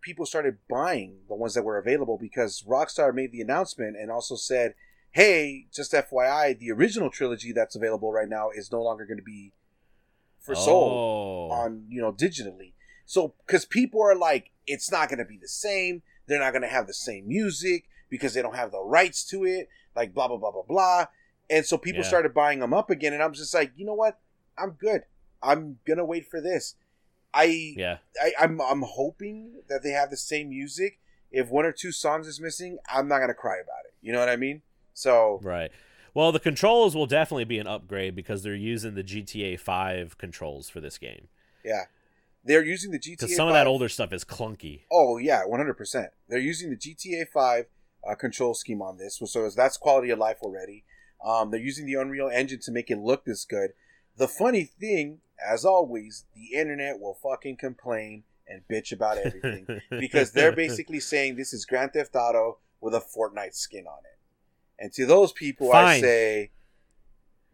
people started buying the ones that were available because Rockstar made the announcement and also said, "Hey, just FYI, the original trilogy that's available right now is no longer going to be for sold Oh. on you know digitally." So because people are like, it's not going to be the same. They're not going to have the same music because they don't have the rights to it. Like blah blah blah blah blah. And so people Yeah. started buying them up again, and I'm just like, you know what? I'm good. I'm gonna wait for this. I yeah. I, I'm I'm hoping that they have the same music. If one or two songs is missing, I'm not gonna cry about it. You know what I mean? So Right. Well, the controls will definitely be an upgrade because they're using the GTA 5 controls for this game. yeah, they're using the GTA. Because some of that older stuff is clunky. Oh yeah, 100. percent They're using the GTA 5 uh, control scheme on this, so that's quality of life already. Um, they're using the Unreal Engine to make it look this good. The funny thing, as always, the internet will fucking complain and bitch about everything. *laughs* because they're basically saying this is Grand Theft Auto with a Fortnite skin on it. And to those people, I say,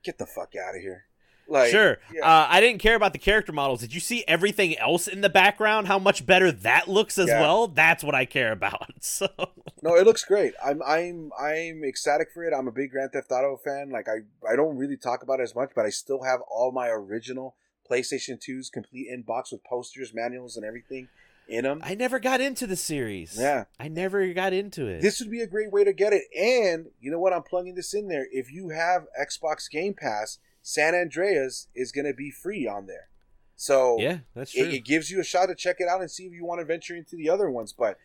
get the fuck out of here. Like, sure. yeah. Uh, I didn't care about the character models. Did you see everything else in the background? How much better that looks as Yeah. well? That's what I care about. *laughs* So no, it looks great. I'm, I'm, I'm ecstatic for it. I'm a big Grand Theft Auto fan. Like, I, I don't really talk about it as much, but I still have all my original PlayStation 2s complete in box with posters, manuals, and everything in them. I never got into the series. Yeah. I never got into it. This would be a great way to get it. And you know what? I'm plugging this in there. If you have Xbox Game Pass, San Andreas is going to be free on there. So yeah, that's true. it, it gives you a shot to check it out and see if you want to venture into the other ones. But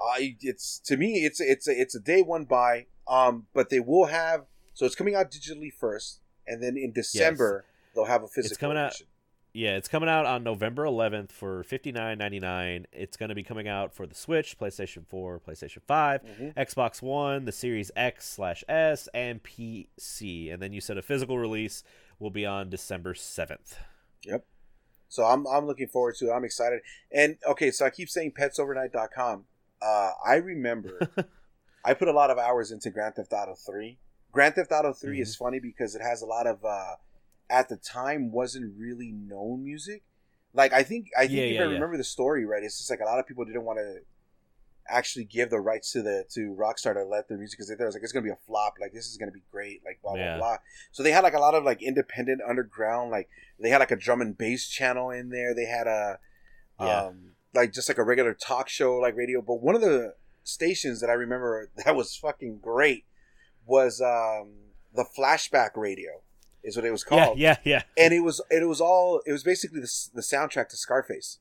I, it's to me, it's it's a, it's a day one buy. Um, but they will have so it's coming out digitally first, and then in December they'll have a physical. It's coming out- edition. Yeah, it's coming out on November 11th for fifty nine ninety nine. It's going to be coming out for the Switch, PlayStation 4, PlayStation 5, Mhm. Xbox One, the Series X slash S, and PC. And then you said a physical release will be on December 7th. Yep. So I'm I'm looking forward to it. I'm excited. And okay, so I keep saying petsovernight.com. Uh, I remember *laughs* I put a lot of hours into Grand Theft Auto 3. Grand Theft Auto 3 is funny because it has a lot of uh, at the time wasn't really known music. Like I think I think Yeah, if yeah, I yeah. remember the story right, it's just like a lot of people didn't want to actually give the rights to the to Rockstar to let their music because they thought it was like it's gonna be a flop. Like this is gonna be great. Like blah blah Yeah. blah. So they had like a lot of like independent underground. Like they had like a drum and bass channel in there. They had a Yeah. um like just like a regular talk show like radio. But one of the stations that I remember that was fucking great was um the flashback radio is what it was called yeah, yeah. and it was it was all it was basically the, the soundtrack to Scarface.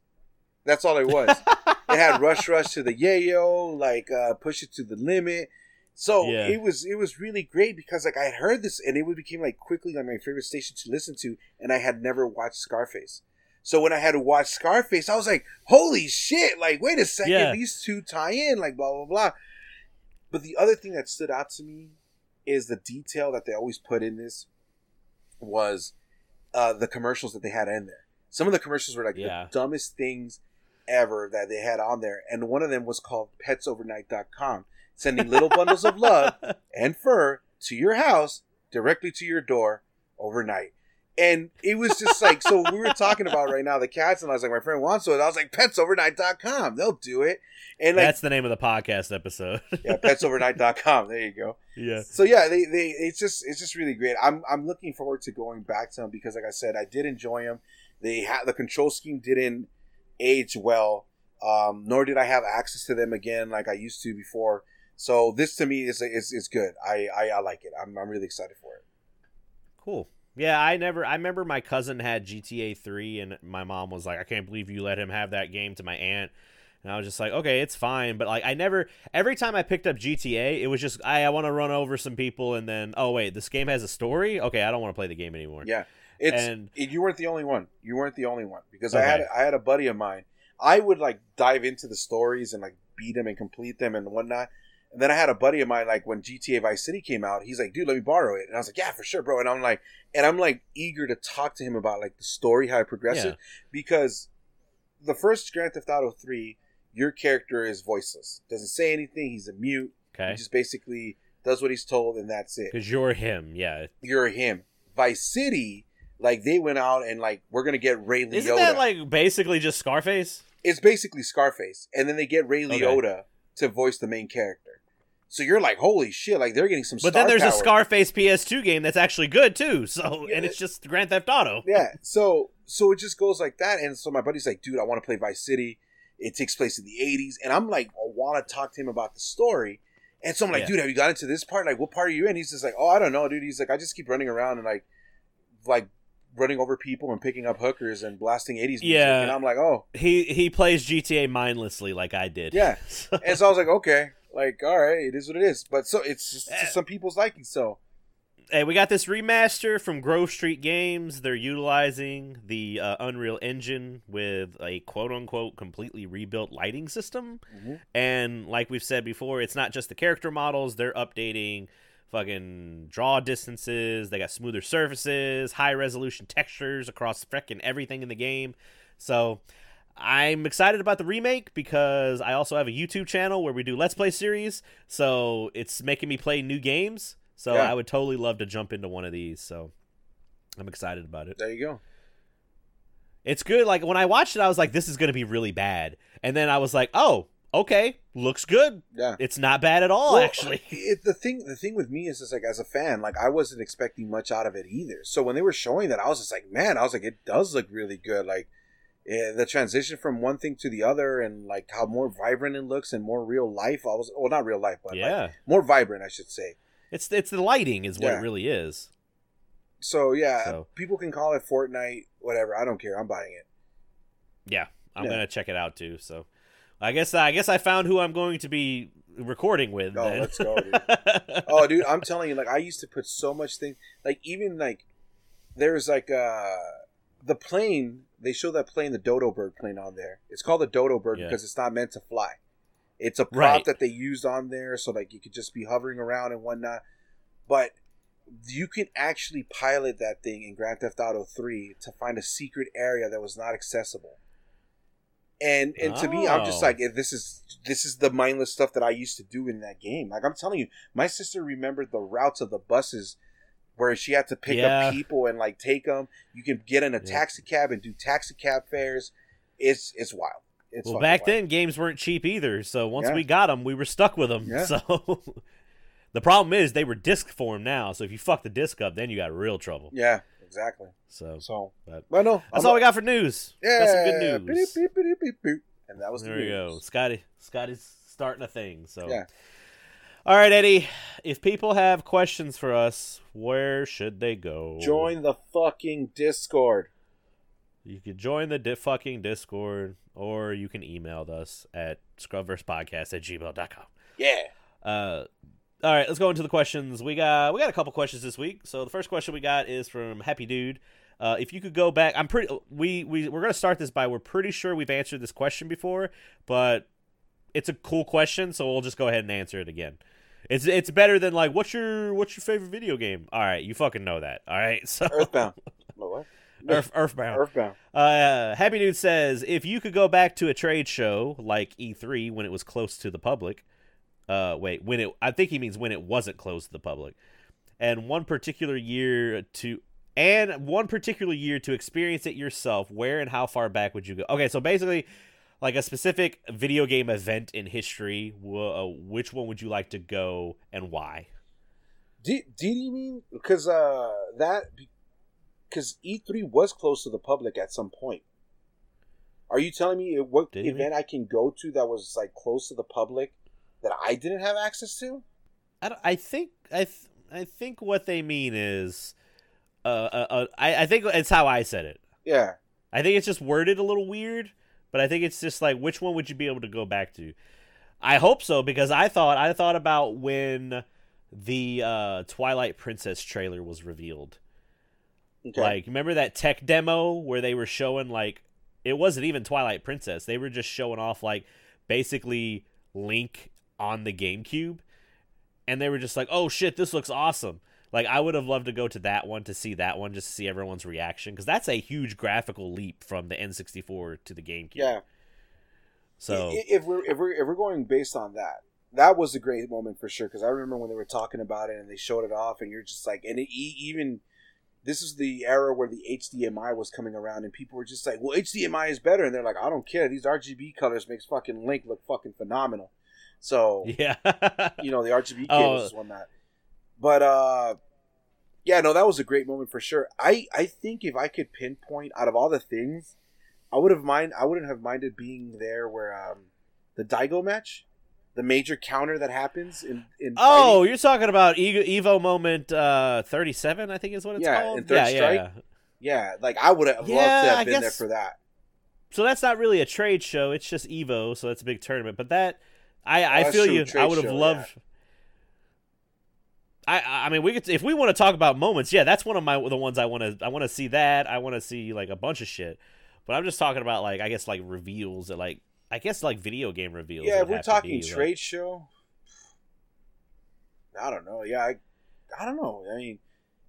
That's all it was. *laughs* it had Rush Rush to the Yayo, like uh, Push It to the Limit. So Yeah. it was it was really great because like I had heard this and it would became like quickly like my favorite station to listen to, and I had never watched Scarface. So when I had to watch Scarface, I was like, "Holy shit! Like, wait a second, Yeah. these two tie in, like blah blah blah." But the other thing that stood out to me is the detail that they always put in this was uh, the commercials that they had in there. Some of the commercials were like Yeah. the dumbest things ever that they had on there, and one of them was called PetsOvernight.com, sending little bundles of love *laughs* and fur to your house directly to your door overnight. And it was just like, so we were talking about right now the cats, and I was like, my friend wants to, and I was like, petsovernight.com, they'll do it. And like, That's the name of the podcast episode. *laughs* yeah, petsovernight.com, there you go. yeah. So yeah, they, they it's just it's just really great. I'm I'm looking forward to going back to them because, like I said, I did enjoy them. They had the control scheme didn't age well, um, nor did I have access to them again like I used to before. So this to me is is, is good. I, I I like it. I'm I'm really excited for it. Cool. Yeah, I never. I remember my cousin had GTA 3, and my mom was like, "I can't believe you let him have that game." To my aunt, and I was just like, "Okay, it's fine." But like, I never. Every time I picked up GTA, it was just, I, I want to run over some people, and then, oh wait, this game has a story. Okay, I don't want to play the game anymore. Yeah, it's And- it- you weren't the only one. You weren't the only one because I had I had a buddy of mine. I would like dive into the stories and like beat them and complete them and whatnot. And then I had a buddy of mine like when GTA Vice City came out, he's like, "Dude, let me borrow it." And I was like, "Yeah, for sure, bro." And I'm like, and I'm like eager to talk to him about like the story, how it progress Yeah. because the first Grand Theft Auto three, your character is voiceless, doesn't say anything. He's a mute. Okay. He just basically does what he's told, and that's it Because you're him. Yeah. you're him. Vice City, like they went out and like we're gonna get Ray Liotta. Isn't that like basically just Scarface? it's basically Scarface, and then they get Ray Okay. Liotta to voice the main character. So you're like, holy shit! Like they're getting some. But then there's a. Scarface PS2 game that's actually good too. *laughs* So and it's just Grand Theft Auto. Yeah. So so it just goes like that, and so my buddy's like, dude, I want to play Vice City. It takes place in the '80s, and I'm like, I want to talk to him about the story. And so I'm like, Yeah. dude, have you got into this part? Like, what part are you in? He's just like, oh, I don't know, dude. He's like, I just keep running around and like, like running over people and picking up hookers and blasting '80s music. Yeah. And I'm like, oh, He he plays GTA mindlessly like I did. yeah. *laughs* And so I was like, okay, like, all right, it is what it is. But so it's just Eh. some people's liking. So Hey, we got this remaster from Grove Street Games. They're utilizing the uh, Unreal Engine with a quote unquote completely rebuilt lighting system. Mhm. And like we've said before, it's not just the character models, they're updating fucking draw distances. They got smoother surfaces, high resolution textures across freaking everything in the game. So I'm excited about the remake because I also have a YouTube channel where we do Let's Play series. So it's making me play new games. So Yeah. I would totally love to jump into one of these. So I'm excited about it. there you go. It's good. Like when I watched it, I was like, this is going to be really bad. And then I was like, oh, okay, looks good. Yeah. It's not bad at all, Well, actually. *laughs* it, the thing the thing with me is just like as a fan like i wasn't expecting much out of it either so when they were showing that i was just like man i was like it does look really good like the transition from one thing to the other and like how more vibrant it looks and more real life i was well not real life but like, yeah. more vibrant i should say It's it's the lighting is what Yeah. it really is. so yeah So- people can call it fortnite whatever i don't care i'm buying it Yeah, I'm Yeah. gonna check it out too. So, I guess I guess I found who I'm going to be recording with. Oh, then. let's go, dude. *laughs* oh dude i'm telling you like i used to put so much thing like even like there's like uh the plane they show that plane the dodo bird plane on there it's called the dodo bird Yeah. because it's not meant to fly it's a prop Right. that they used on there so like you could just be hovering around and whatnot but you can actually pilot that thing in grand theft auto 3 to find a secret area that was not accessible and and to me i'm just Oh. like eh, this is this is the mindless stuff that i used to do in that game like i'm telling you my sister remembered the routes of the buses where she had to pick Yeah. up people and like take them you can get in a Yeah. taxi cab and do taxi cab fares it's it's wild it's well, back wild. then games weren't cheap either. So once Yeah. we got them, we were stuck with them. So *laughs* the problem is they were disc form now. So if you fuck the disc up, then you got real trouble. yeah exactly So so But- but no that's I'm all we got for news. yeah Got some good news. beep, beep, beep, and that was There the we go. Scotty Scotty's starting a thing. So Yeah. All right, Eddie. If people have questions for us, where should they go? join the fucking discord You can join the di- fucking Discord, or you can email us at scrubversepodcast at gmail.com. yeah Uh, all right, let's go into the questions. We got we got a couple questions this week. So the first question we got is from Happy Dude. Uh, if you could go back, I'm pretty. We we we're gonna start this by we're pretty sure we've answered this question before, but it's a cool question, so we'll just go ahead and answer it again. It's it's better than like what's your what's your favorite video game? All right, you fucking know that. All right, *laughs* so earthbound what? *laughs* Earth, Earthbound. earthbound Uh, Happy Dude says if you could go back to a trade show like E3 when it was close to the public, uh, wait, when it, I think he means when it wasn't closed to the public, and one particular year to, and one particular year to experience it yourself, where and how far back would you go? Okay, so basically, like a specific video game event in history, uh, which one would you like to go and why? Did, did he mean because uh that because E3 was closed to the public at some point? Are you telling me what Did event I can go to that was like close to the public that I didn't have access to? I, I think I th- I think what they mean is, uh, uh, uh, I I think it's how I said it. Yeah, I think it's just worded a little weird, but I think it's just like which one would you be able to go back to? I hope so because I thought I thought about when the uh, Twilight Princess trailer was revealed. okay. Like remember that tech demo where they were showing like it wasn't even Twilight Princess. They were just showing off like basically Link on the GameCube and they were just like, "Oh shit, this looks awesome." Like I would have loved to go to that one to see that one just to see everyone's reaction cuz that's a huge graphical leap from the N64 to the GameCube. yeah. So if we're if we're if we're going based on that, that was a great moment for sure. Because I remember when they were talking about it and they showed it off, and you're just like, and it, even this is the era where the HDMI was coming around, and people were just like, "Well, HDMI is better," and they're like, "I don't care. These RGB colors makes fucking Link look fucking phenomenal." So *laughs* Yeah. you know the RGB Oh. is one that. But uh, yeah, no, that was a great moment for sure. I I think if I could pinpoint out of all the things, I would have mind I wouldn't have minded being there where um the Daigo match, the major counter that happens in in oh, you're talking about Evo, moment uh, 37, I think is what it's Yeah, called. in Third yeah, Strike. yeah. yeah, like I would have loved to have I been there for that. So that's not really a trade show. It's just Evo, so that's a big tournament. But that, I, I that's feel true, you. I would have loved. I, I mean, we could if we want to talk about moments. Yeah, that's one of my the ones I want to. I want to see that. I want to see like a bunch of shit. But I'm just talking about like I guess like reveals that like I guess like video game reveals. Yeah, if we're talking be, like- trade show. I don't know. Yeah, I, I don't know. I mean,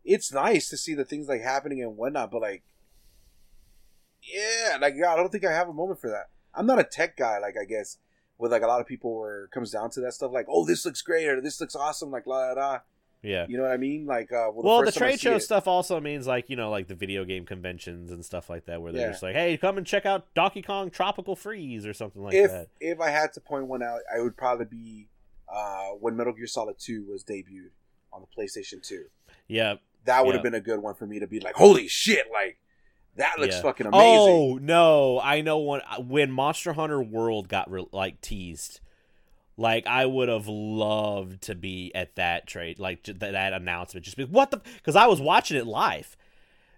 it's nice to see the things like happening and whatnot, but like, yeah, like yeah, I don't think I have a moment for that. I'm not a tech guy, like I guess with like a lot of people where it comes down to that stuff, like oh this looks great or this looks awesome, like la la la. Yeah. You know what I mean? Like, uh, well, Well, the, time I trade show it- stuff also means like you know like the video game conventions and stuff like that, where they're Yeah. just like, "Hey, come and check out Donkey Kong Tropical Freeze" or something like if that. if I had to point one out, I would probably be uh, when Metal Gear Solid Two was debuted on the PlayStation Two. Yeah. that would Yeah. have been a good one for me to be like, holy shit, like that looks Yeah. fucking amazing. Oh no, I know one when Monster Hunter World got re- like teased. Like I would have loved to be at that trade, like that, announcement. Just be what the because I was watching it live.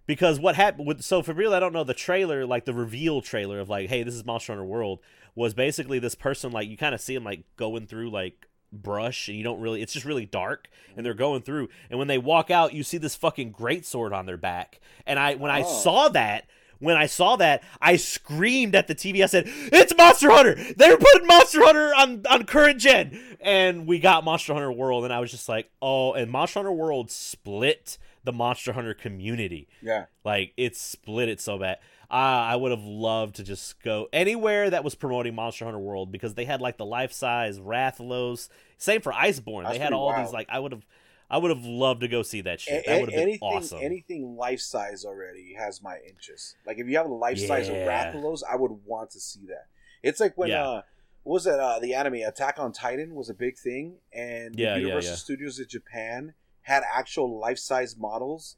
Because what happened with so for real, I don't know the trailer, like the reveal trailer of like, hey, this is Monster Hunter World, was basically this person like you kind of see him like going through like brush and you don't really it's just really dark and they're going through and when they walk out you see this fucking great sword on their back and i when i Oh. saw that when I saw that, I screamed at the TV. I said, "It's Monster Hunter! They're putting Monster Hunter on on current gen!" And we got Monster Hunter World, and I was just like, "Oh!" And Monster Hunter World split the Monster Hunter community. Yeah, Like it split it so bad. Uh, I would have loved to just go anywhere that was promoting Monster Hunter World because they had like the life size Rathalos. Same for Iceborne. That's they had all these like I would have, I would have loved to go see that shit. A- that would have been awesome. anything life size already has my interest. Like if you have a life size of Yeah. Rathalos, I would want to see that. It's like when Yeah. uh what was that uh the anime Attack on Titan was a big thing and Yeah, Universal. Studios in Japan had actual life size models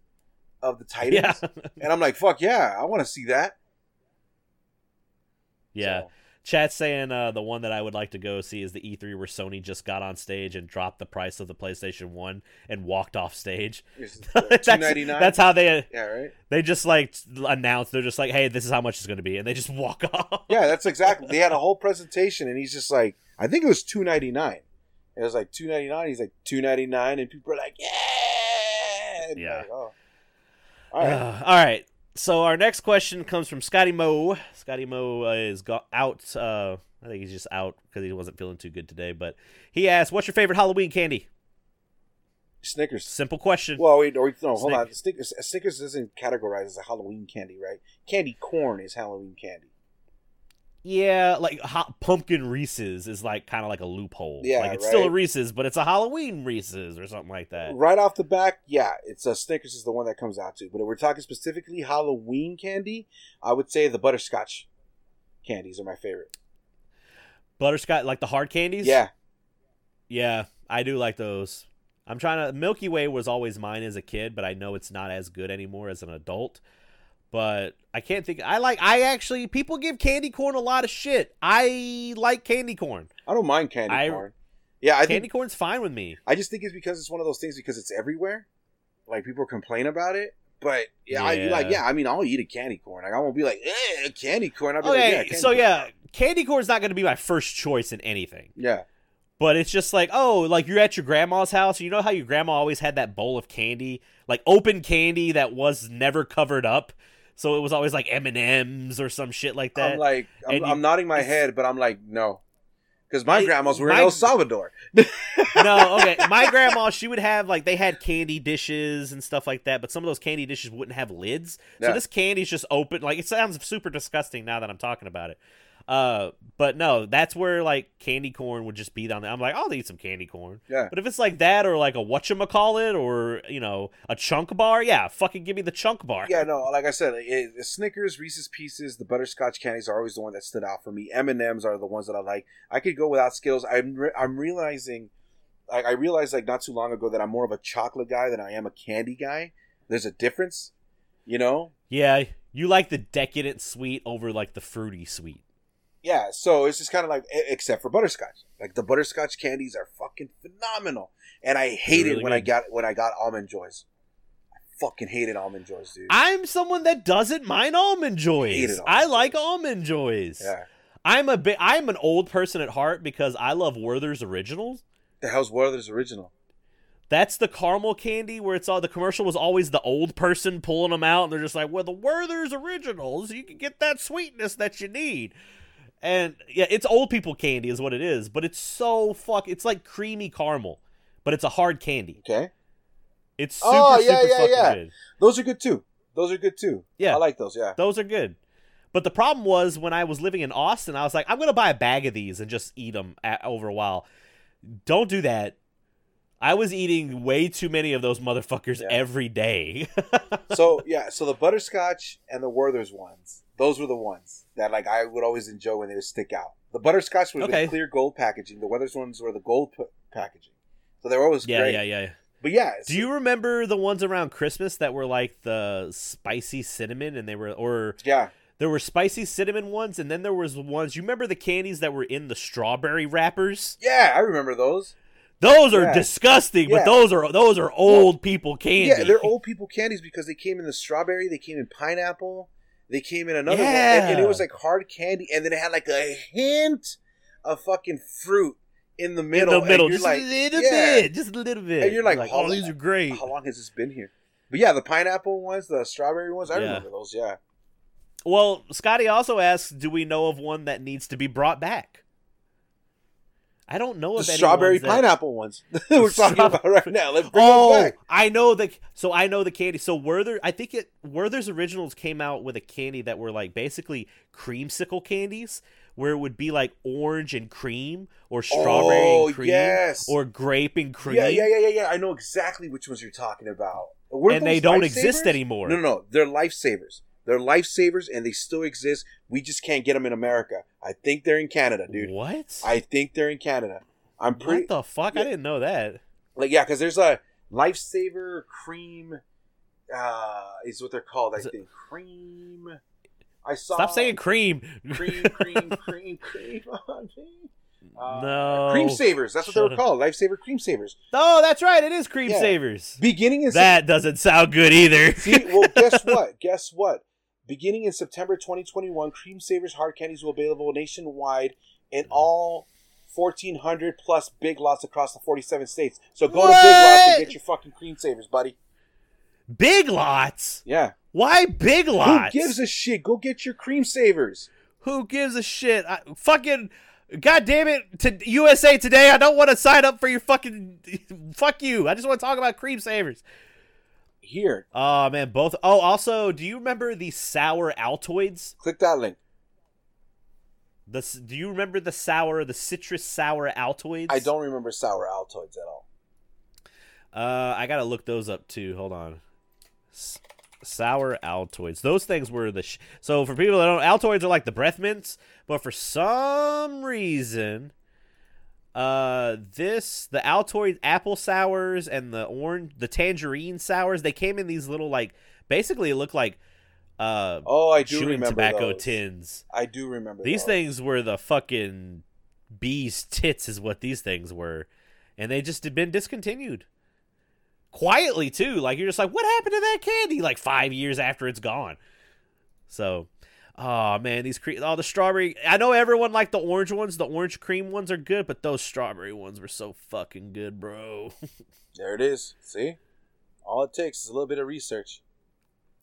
of the *laughs* Titans. And I'm like, fuck yeah, I want to see that. yeah. So, Chat's saying uh, the one that I would like to go see is the E3 where Sony just got on stage and dropped the price of the PlayStation One and walked off stage. *laughs* *laughs* that's, two ninety nine. that's how they yeah, right. they just like announced. They're just like, "Hey, this is how much it's going to be," and they just *laughs* walk off. Yeah, that's exactly. They had a whole presentation, and he's just like, I think it was two ninety nine. It was like two ninety nine. He's like two ninety nine, and people are like, yeah, And Yeah. like, oh. All right. Uh, all right. So our next question comes from Scotty Moe. Scotty Moe uh, is got out. Uh, I think he's just out because he wasn't feeling too good today. But he asked, "What's your favorite Halloween candy?" Snickers. Simple question. Well, wait, or, no, hold on. Snickers. Snickers, Snickers isn't categorized as a Halloween candy, right? Candy corn is Halloween candy. Yeah, like hot pumpkin Reese's is like kind of like a loophole. Yeah, like it's still a right. Reese's, but it's a Halloween Reese's or something like that. Right off the back, yeah, it's a Snickers is the one that comes out to. But if we're talking specifically Halloween candy, I would say the butterscotch candies are my favorite. Butterscotch, like the hard candies. Yeah, Yeah, I do like those. I'm trying to. Milky Way was always mine as a kid, but I know it's not as good anymore as an adult. But I can't think. I like. I actually people give candy corn a lot of shit. I like candy corn. I don't mind candy I- corn. Yeah, I think candy think corn's fine with me. I just think it's because it's one of those things because it's everywhere. Like people complain about it, but yeah, I, Yeah. like yeah. I mean, I'll eat a candy corn. Like I won't be like, eh, candy corn. I'll be like, Okay, yeah, candy so corn. yeah, candy corn's not going to be my first choice in anything. yeah, But it's just like, oh, like you're at your grandma's house. You know how your grandma always had that bowl of candy, like open candy that was never covered up. So it was always like M and M's or some shit like that. I'm like, I'm, you- I'm nodding my head, but I'm like, no, because my I- grandmas were in El Salvador. *laughs* no, okay. *laughs* My grandma, she would have like they had candy dishes and stuff like that, but some of those candy dishes wouldn't have lids. So Yeah. this candy's just open. Like it sounds super disgusting now that I'm talking about it. Uh, but no, that's where like candy corn would just be down there. I'm like, I'll eat some candy corn. Yeah. But if it's like that or like a whatchamacallit or, you know, a chunk bar, yeah, fucking give me the chunk bar. Yeah, no, like I said, it, it- Snickers, Reese's Pieces, the butterscotch candies are always the one that stood out for me. M and M's are the ones that I like. I could go without Skittles. I'm re- I'm realizing, like I realized like not too long ago that I'm more of a chocolate guy than I am a candy guy. There's a difference, you know. Yeah, you like the decadent sweet over like the fruity sweet. Yeah, so it's just kind of like, except for butterscotch. Like the butterscotch candies are fucking phenomenal, and I hated really when I got when I got almond joys. I fucking hated almond joys, dude. I'm someone that doesn't mind almond joys. Almond I like almond joys. yeah, I'm a bit. I'm an old person at heart because I love Werther's Originals. the hell's Werther's original? That's the caramel candy where it's all the commercial was always the old person pulling them out, and they're just like, "Well, the Werther's Originals, you can get that sweetness that you need." And yeah, it's old people candy is what it is, but it's so fuck. It's like creamy caramel, but it's a hard candy. Okay, It's oh, super, Oh, yeah, super yeah, fucking yeah. good. those are good too. Those are good too. Yeah. I like those. Yeah. Those are good. But the problem was when I was living in Austin, I was like, I'm gonna buy a bag of these and just eat them at, over a while. Don't do that. I was eating way too many of those motherfuckers Yeah. every day. *laughs* so yeah, so the butterscotch and the Werther's ones, those were the ones that like I would always enjoy when they would stick out. The butterscotch was Okay. the clear gold packaging. The Werther's ones were the gold p- packaging. So they were always yeah, great. Yeah, yeah, yeah. But yeah, Do you remember the ones around Christmas that were like the spicy cinnamon and they were or Yeah, there were spicy cinnamon ones and then there was ones you remember the candies that were in the strawberry wrappers? yeah, I remember those. Those are Yeah. disgusting, Yeah. but those are those are old people candy. Yeah, they're old people candies because they came in the strawberry, they came in pineapple, they came in another one, and, and it was like hard candy, and then it had like a hint of fucking fruit in the in middle. the middle, just like, a little yeah. bit, just a little bit. And you're like, oh, these are great. How long has this been here? But yeah, the pineapple ones, the strawberry ones, I Yeah. remember those. Yeah, Well, Scotty also asks, do we know of one that needs to be brought back? I don't know the of strawberry that- pineapple ones *laughs* we're talking about right now. Let's bring Oh, them back. I know the so I know the candy. So Werther, I think it Werther's Originals came out with a candy that were like basically creamsicle candies, where it would be like orange and cream, or strawberry Oh, and cream, yes. or grape and cream. Yeah, yeah, yeah, yeah, yeah. I know exactly which ones you're talking about. Weren't And they don't exist anymore. No, no, no. They're lifesavers. They're lifesavers, and they still exist. We just can't get them in America. I think they're in Canada, dude. What? I think they're in Canada. I'm pretty what the fuck? I didn't know that. like yeah, because there's a lifesaver cream. Uh, is what they're called. I Is it- think cream. I saw. Stop saying cream. cream, cream, *laughs* cream, cream. on. Uh, No. cream savers. That's what they Shut were up. called. Lifesaver cream savers. Oh, that's right. It is cream Yeah. savers. Beginning in That doesn't sound good either. See, well, guess *laughs* what? Guess what? Beginning in September 2021, Cream Savers hard candies will be available nationwide in all 1,400 plus big lots across the 47 states. So go to Big Lots and get your fucking Cream Savers, buddy. Big lots. Yeah. Why big lots? Who gives a shit? Go get your Cream Savers. Who gives a shit? I, fucking, god damn it! To USA Today, I don't want to sign up for your fucking. *laughs* Fuck you! I just want to talk about cream savers. Here, Oh man, both. Oh, also, do you remember the sour Altoids? click that link. The do you remember the sour, the citrus sour Altoids? I don't remember sour Altoids at all. Uh, I gotta look those up too. Hold on. S- sour Altoids. Those things were the. Sh- so for people that don't, Altoids are like the breath mints, but for some reason, uh, this the Altoid apple sours and the orange, the tangerine sours, they came in these little like. Basically, it looked like uh Oh, I do remember tobacco those. tins. I do remember These those. things were the fucking bee's tits, is what these things were, and they just had been discontinued quietly too. Like you're just like, what happened to that candy? Like five years after it's gone. So, oh man, these cre- oh the strawberry. I know everyone liked the orange ones. The orange cream ones are good, but those strawberry ones were so fucking good, bro. *laughs* There it is. See? All it takes is a little bit of research.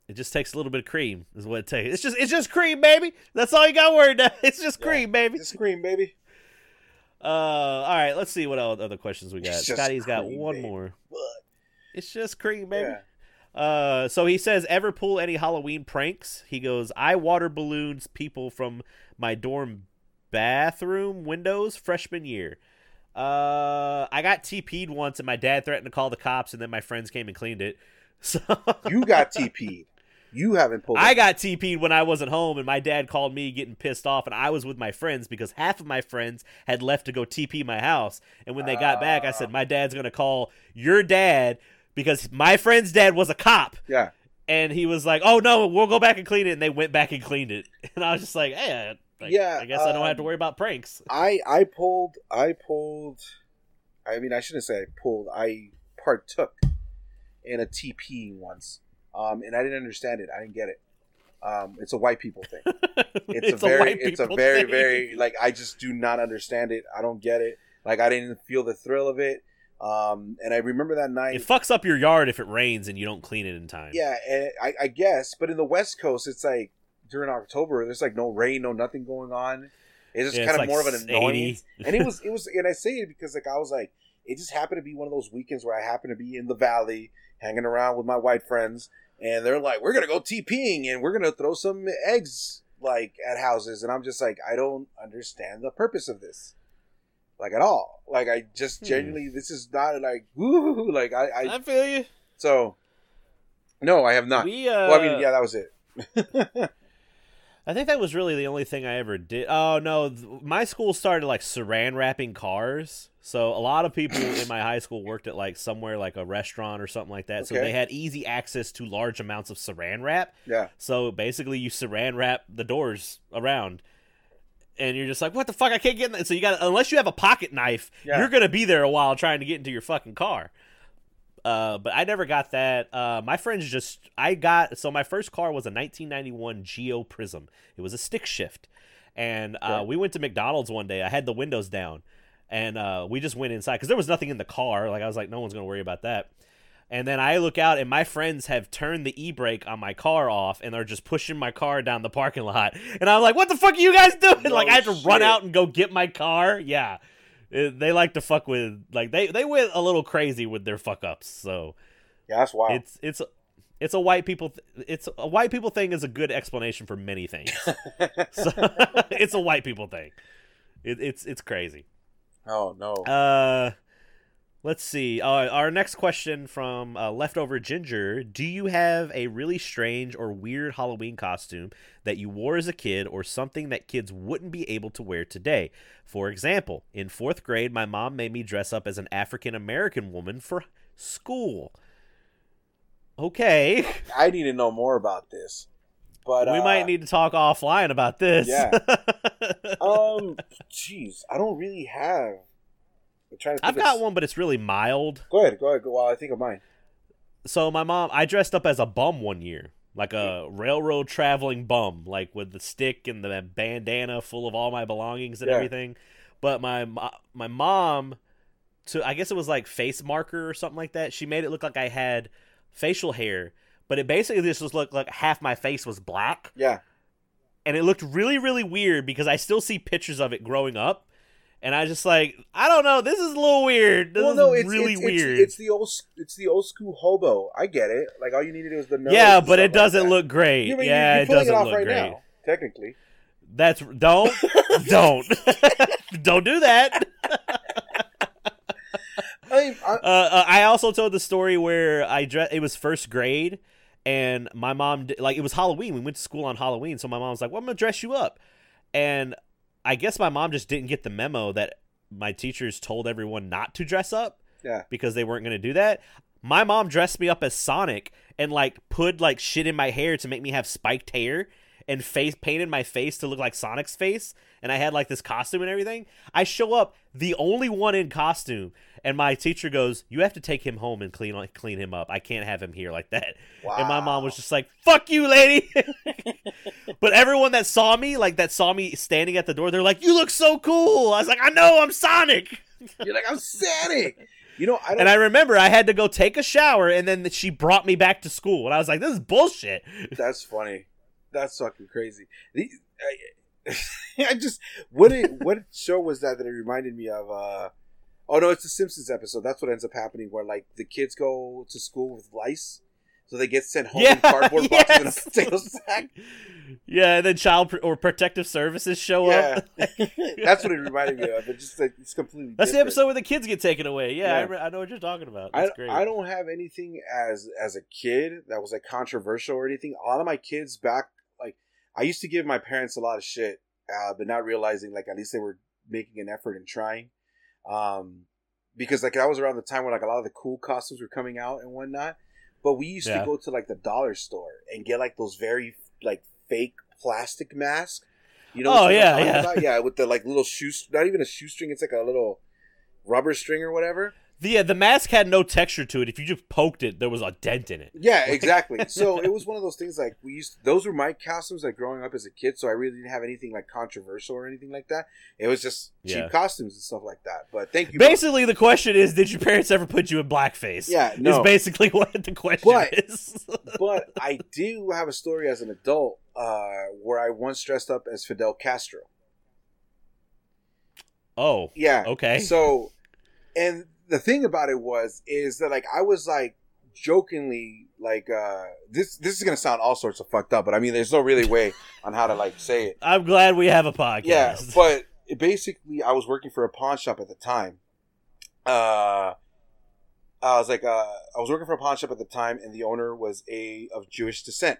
It just takes a little bit of cream, is what it takes. It's just it's just cream, baby. That's all you got worried. About. *laughs* It's just Yeah. cream, baby. Just cream, baby. Uh, all right. Let's see what other questions we got. It's Scotty's got one baby. more. What? It's just cream, baby. Yeah. Uh, so he says, ever pull any Halloween pranks? He goes, I water balloons people from my dorm bathroom windows freshman year. Uh, I got TP'd once, and my dad threatened to call the cops, and then my friends came and cleaned it. *laughs* So You got TP'd. You haven't pulled. I got TP'd when I wasn't home, and my dad called me getting pissed off, and I was with my friends because half of my friends had left to go TP my house. And when they got back, I said, My dad's going to call your dad because my friend's dad was a cop. Yeah. And he was like, Oh, no, we'll go back and clean it. And they went back and cleaned it. *laughs* And I was just like, Hey, like, Yeah, I guess I don't have to um, worry about pranks. I I pulled. I pulled. I mean, I shouldn't say I pulled. I partook in a TP once, um, and I didn't understand it. I didn't get it. Um, it's a white people thing. *laughs* It's, a very, white it's a very, thing. very like I just do not understand it. I don't get it. Like I didn't feel the thrill of it. Um, and I remember that night. It fucks up your yard if it rains and you don't clean it in time. yeah, I, I guess, but in the West Coast, it's like during October, there's like no rain, no nothing going on. It's just Yeah, kind it's of like more of an annoyance. *laughs* and it was, it was, and I say it because like I was like, it just happened to be one of those weekends where I happened to be in the valley, hanging around with my white friends, and they're like, "We're gonna go TPing and we're gonna throw some eggs like at houses," and I'm just like, I don't understand the purpose of this. Like at all, like I just Hmm. genuinely, this is not like woo, like I, I, I feel you. so no, I have not. We, uh, well, I mean, yeah, that was it. *laughs* I think that was really the only thing I ever did. Oh no, th- my school started like saran wrapping cars. So a lot of people in my high school worked at like somewhere like a restaurant or something like that. So they had easy access to large amounts of saran wrap. Yeah, So basically, you saran wrap the doors around, and you're just like, "What the fuck? I can't get in." That. So you got unless you have a pocket knife, Yeah. you're gonna be there a while trying to get into your fucking car. Uh, but I never got that. Uh, my friends just I got so my first car was a 1991 Geo Prizm. It was a stick shift, and uh, we went to McDonald's one day. I had the windows down, and uh, we just went inside because there was nothing in the car. Like I was like, no one's gonna worry about that. And then I look out, and my friends have turned the e brake on my car off, and they're just pushing my car down the parking lot. *laughs* And I'm like, "What the fuck are you guys doing?" No like I had to run out and go get my car. Yeah, It- they like to fuck with like they they went a little crazy with their fuck ups. So yeah, that's wild. it's it's it's a white people th- it's a white people thing is a good explanation for many things. *laughs* so, *laughs* it's a white people thing. It, it's it's crazy. oh no, Uh, let's see. Uh, our next question from uh, Leftover Ginger: Do you have a really strange or weird Halloween costume that you wore as a kid, or something that kids wouldn't be able to wear today? For example, in fourth grade, my mom made me dress up as an African American woman for school. Okay, *laughs* I need to know more about this. But we uh, might need to talk offline about this. Yeah. *laughs* Um, jeez, I don't really have. I'm trying to. I've got one, but it's really mild. Go ahead, go ahead. Go, while I think of mine. so my mom i dressed up as a bum one year like a mm-hmm. railroad traveling bum like with the stick and the bandana full of all my belongings and Yeah. everything but my my mom to i guess it was like face marker or something like that she made it look like i had facial hair but it basically just was looked like half my face was black Yeah, and it looked really really weird because i still see pictures of it growing up and i just like i don't know this is a little weird this well, is no, it's really it's, weird It's, it's the old, it's the old school hobo. I get it. Like all you needed was the nose. yeah but it doesn't like look great You mean, yeah you're, it doesn't it look right great now. Technically, That's don't *laughs* don't *laughs* don't do that. I, I, Uh, uh, I also told the story where I dress. It was first grade, and my mom like it was Halloween. We went to school on Halloween, so my mom was like, "Well, I'm gonna dress you up," and I guess my mom just didn't get the memo that my teachers told everyone not to dress up yeah. because they weren't gonna do that. My mom dressed me up as Sonic and like put like shit in my hair to make me have spiked hair and face painted my face to look like Sonic's face and I had like this costume and everything. I show up the only one in costume and my teacher goes, "You have to take him home and clean clean him up. I can't have him here like that." And my mom was just like, "Fuck you, lady." *laughs* but everyone that saw me, like that saw me standing at the door, they're like, "You look so cool." I was like, "I know, I'm Sonic." *laughs* You're like I'm Sonic. You know, I don't. And I remember I had to go take a shower, and then she brought me back to school, and I was like, "This is bullshit." *laughs* That's funny. That's fucking crazy. The, I, I just what it, what show was that that it reminded me of? uh Oh no, it's the Simpsons episode. That's what ends up happening, where like the kids go to school with lice. so they get sent home Yeah, in cardboard *laughs* boxes in a yes. potato sack. Yeah, and then child pr- or protective services show Yeah, up. *laughs* that's what it reminded me of. It's just like it's completely. That's the episode where the kids get taken away. Yeah, I, re- I know what you're talking about. I, great. I don't have anything as as a kid that was like controversial or anything. A lot of my kids back like I used to give my parents a lot of shit, uh, but not realizing like at least they were making an effort and trying. Um, because like that was around the time when like a lot of the cool costumes were coming out and whatnot. But we used Yeah. to go to like the dollar store and get like those very like fake plastic masks. You know? Oh, yeah, yeah. about? yeah, with the like little shoe, not even a shoestring. It's like a little rubber string or whatever. The uh, the mask had no texture to it. If you just poked it, there was a dent in it. Yeah, exactly. *laughs* so it was one of those things like we used. Those were my costumes like growing up as a kid. So I really didn't have anything like controversial or anything like that. It was just cheap Yeah. costumes and stuff like that. But thank you. Basically, the question is, did your parents ever put you in blackface? Yeah, Is no. basically *laughs* what the question But- is. *laughs* but I do have a story as an adult uh, where I once dressed up as Fidel Castro. oh, Yeah. okay. So, and the thing about it was, is that like I was like jokingly like uh this this is gonna sound all sorts of fucked up, but I mean there's no really way on how to like say it. I'm glad we have a podcast. Yeah, but basically, I was working for a pawn shop at the time. Uh, I was like, uh, I was working for a pawn shop at the time, and the owner was a of Jewish descent,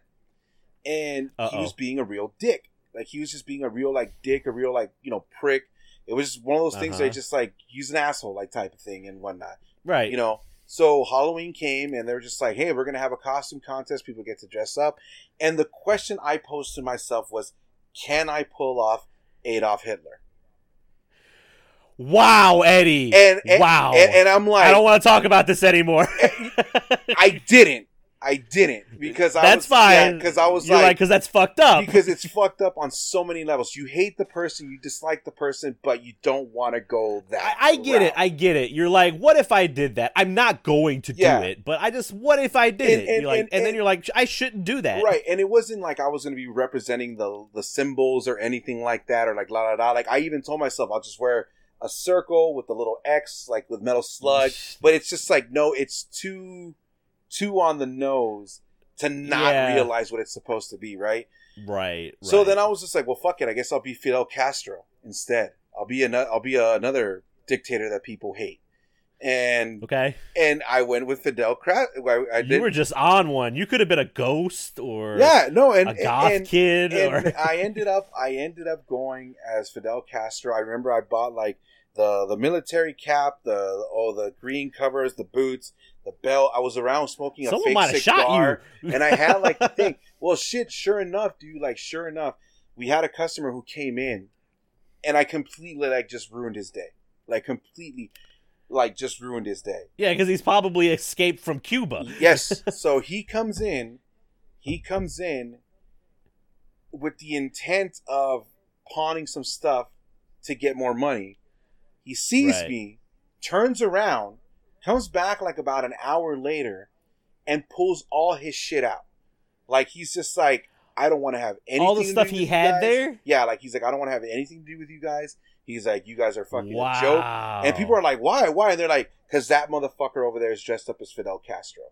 and he Uh-oh. was being a real dick. Like he was just being a real like dick, a real like you know prick. It was just one of those things Uh-huh. that just like he's an asshole like type of thing and whatnot. right. You know. So Halloween came, and they were just like, "Hey, we're gonna have a costume contest. People get to dress up." And the question I posed to myself was, "Can I pull off Adolf Hitler?" wow, Eddie. And, and wow. and, and I'm like, I don't want to talk about this anymore. *laughs* I didn't, I didn't *laughs* because I That's was, fine. because I was You're like, like, because that's fucked up. because it's fucked up on so many levels. You hate the person, you dislike the person, but you don't want to go that. I, I get it. I get it. You're like, what if I did that? I'm not going to Yeah. do it, but I just, what if I did And- it? and- you're like, and- and, then you're like, I shouldn't do that. Right, and it wasn't like I was going to be representing the the symbols or anything like that, or like la la la. Like I even told myself I'll just wear a circle with the little X, like with metal slug. But it's just like no, it's too too on the nose to not Yeah. realize what it's supposed to be, right? Right. So right. then I was just like, well, fuck it. I guess I'll be Fidel Castro instead. I'll be another. I'll be a, another dictator that people hate. And okay. and I went with Fidel. Cra- I, I You were just on one. You could have been a ghost or yeah, no, and a goth and, kid and or I ended up I ended up going as Fidel Castro. I remember I bought like the the military cap, the oh the green covers, the boots, the belt. I was around smoking a someone fake cigar, *laughs* and I had like the thing. *laughs* Well, shit. Sure enough, dude. Like sure enough, we had a customer who came in, and I completely like just ruined his day. Like completely, like just ruined his day. yeah, because he's probably escaped from Cuba. Yes. *laughs* so he comes in, he comes in with the intent of pawning some stuff to get more money. He sees Right. me, turns around, comes back like about an hour later, and pulls all his shit out. Like he's just like, I don't want to have anything. All the stuff he had guys." there? Yeah, like he's like, I don't want to have anything to do with you guys. He's like, you guys are fucking wow. a joke. And people are like, why? Why? And they're like, because that motherfucker over there is dressed up as Fidel Castro.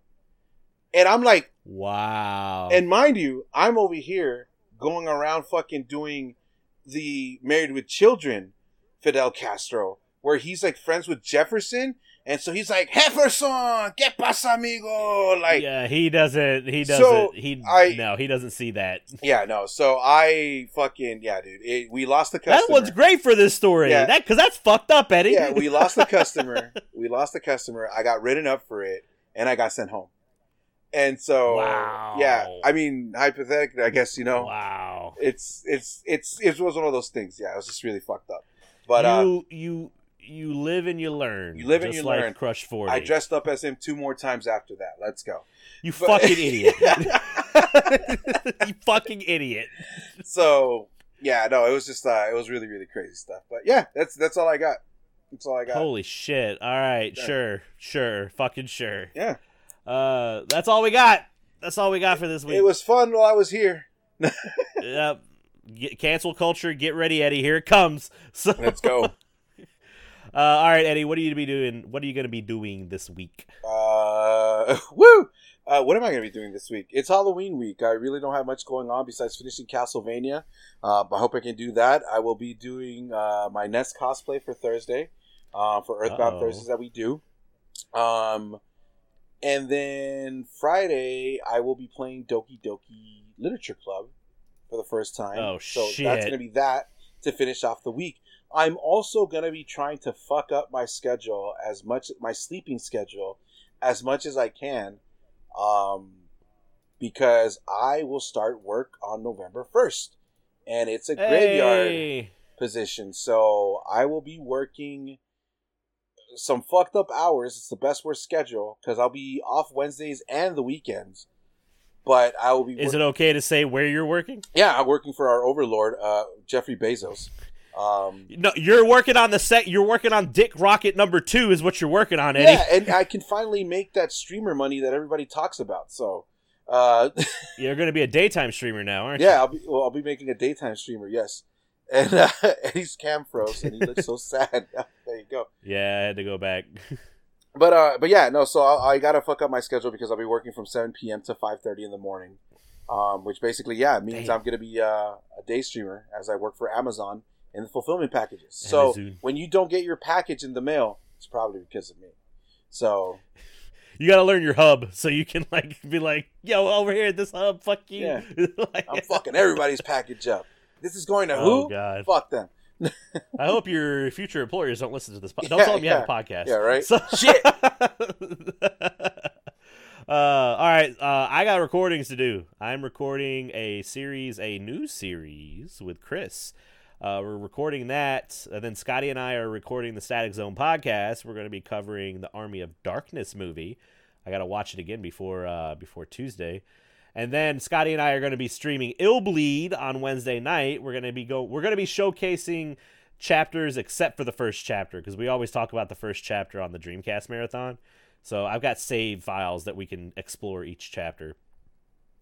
And I'm like, wow. and mind you, I'm over here going around fucking doing the Married with Children Fidel Castro, where he's like friends with Jefferson. And so he's like, Jefferson, ¿qué pasa, amigo? Like, yeah. he doesn't. He doesn't. So, he I- no, he doesn't see that. Yeah, no. So I fucking, yeah, dude. It, we lost the customer. That one's great for this story. Yeah. That because that's fucked up, Eddie. yeah, we lost the *laughs* customer. we lost the customer. I got written up for it, and I got sent home. And so, Wow. yeah, I mean, hypothetically, I guess you know, wow. it's it's it's it was one of those things. Yeah, it was just really fucked up. But uh, you you you live and you learn. You live and you like learn. Crush Forty. I dressed up as him two more times after that. Let's go. you but- fucking idiot. *laughs* you fucking idiot. so yeah, no, it was just uh, it was really really crazy stuff. But yeah, that's that's all I got. That's all I got. Holy shit! All right, Yeah. sure, sure, fucking sure. Yeah, Uh, that's all we got. That's all we got for this week. it was fun while I was here. Yep. Get, cancel culture. Get ready, Eddie. Here it comes. So, Let's go. *laughs* Uh, all right, Eddie. What are you to be doing? What are you going to be doing this week? Uh, *laughs* woo! Uh, what am I going to be doing this week? It's Halloween week. I really don't have much going on besides finishing Castlevania. Uh, I hope I can do that. I will be doing uh, my Ness cosplay for Thursday, uh, for Earthbound Uh-oh. Thursdays that we do. Um, and then Friday, I will be playing Doki Doki Literature Club for the first time. Oh, so that's going to be that to finish off the week. I'm also going to be trying to fuck up my schedule as much, my sleeping schedule, as much as I can, um, because I will start work on November 1st. And it's a graveyard Hey! position. So I will be working some fucked up hours. It's the best worst schedule because I'll be off Wednesdays and the weekends. But I will be. Is it okay to say where you're working? Yeah, I'm working for our overlord, uh, Jeffrey Bezos. Um, No, you're working on the set. You're working on Dick Rocket number two, is what you're working on, Eddie. yeah, and I can finally make that streamer money that everybody talks about. So, uh, *laughs* You're going to be a daytime streamer now, aren't you? yeah, I'll be well, I'll be making a daytime streamer. Yes, and uh, *laughs* he's cam froze and he looks so *laughs* sad. there you go. Yeah, I had to go back. But uh, but yeah, no. So I, I gotta fuck up my schedule because I'll be working from seven p.m. to five thirty in the morning, um, which basically yeah means Damn. I'm gonna be uh, a day streamer as I work for Amazon in the fulfillment packages. So when you don't get your package in the mail, it's probably because of me. So You got to learn your hub so you can like be like, "Yo, over here at this hub, fuck you." Yeah. *laughs* Like- I'm fucking everybody's package up. This is going to Oh who? god. Fuck them. I hope your future employers don't listen to this. Po- don't Yeah, tell them you have a podcast. Yeah, right. So- *laughs* Shit. uh, all right. Uh, I got recordings to do. I'm recording a series, a new series with Chris. Uh, we're recording that, and then Scotty and I are recording the Static Zone podcast. We're going to be covering the Army of Darkness movie. I got to watch it again before uh, before Tuesday. And then Scotty and I are going to be streaming Illbleed on Wednesday night. We're going to be go. We're going to be showcasing chapters except for the first chapter because we always talk about the first chapter on the Dreamcast marathon. So I've got save files that we can explore each chapter.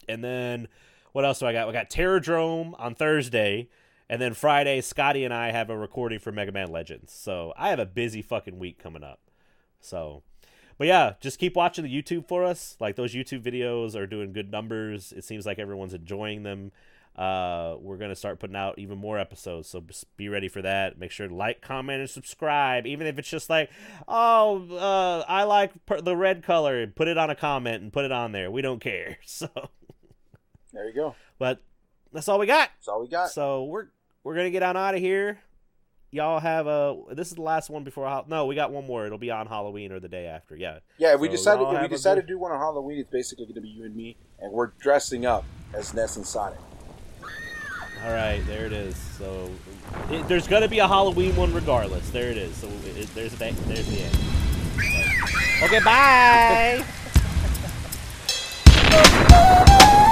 And then what else do I got? We got Terrordrome on Thursday. And then Friday, Scotty and I have a recording for Mega Man Legends. So I have a busy fucking week coming up. So, but yeah, just keep watching the YouTube for us. Like those YouTube videos are doing good numbers. It seems like everyone's enjoying them. Uh, we're gonna start putting out even more episodes, so be ready for that. Make sure to like, comment, and subscribe. Even if it's just like, oh, uh, I like per- the red color, put it on a comment and put it on there. We don't care. *laughs* So, There you go. but that's all we got. That's all we got. So we're we're gonna get on out of here. Y'all have a. This is the last one before. Hal- No, we got one more. It'll be on Halloween or the day after. Yeah. Yeah, if we So decided if we decided good- to do one on Halloween, it's basically going to be you and me, and we're dressing up as Ness and Sonic. All right, there it is. So it, there's gonna be a Halloween one regardless. There it is. So it, there's the there's the end. Okay, bye. *laughs*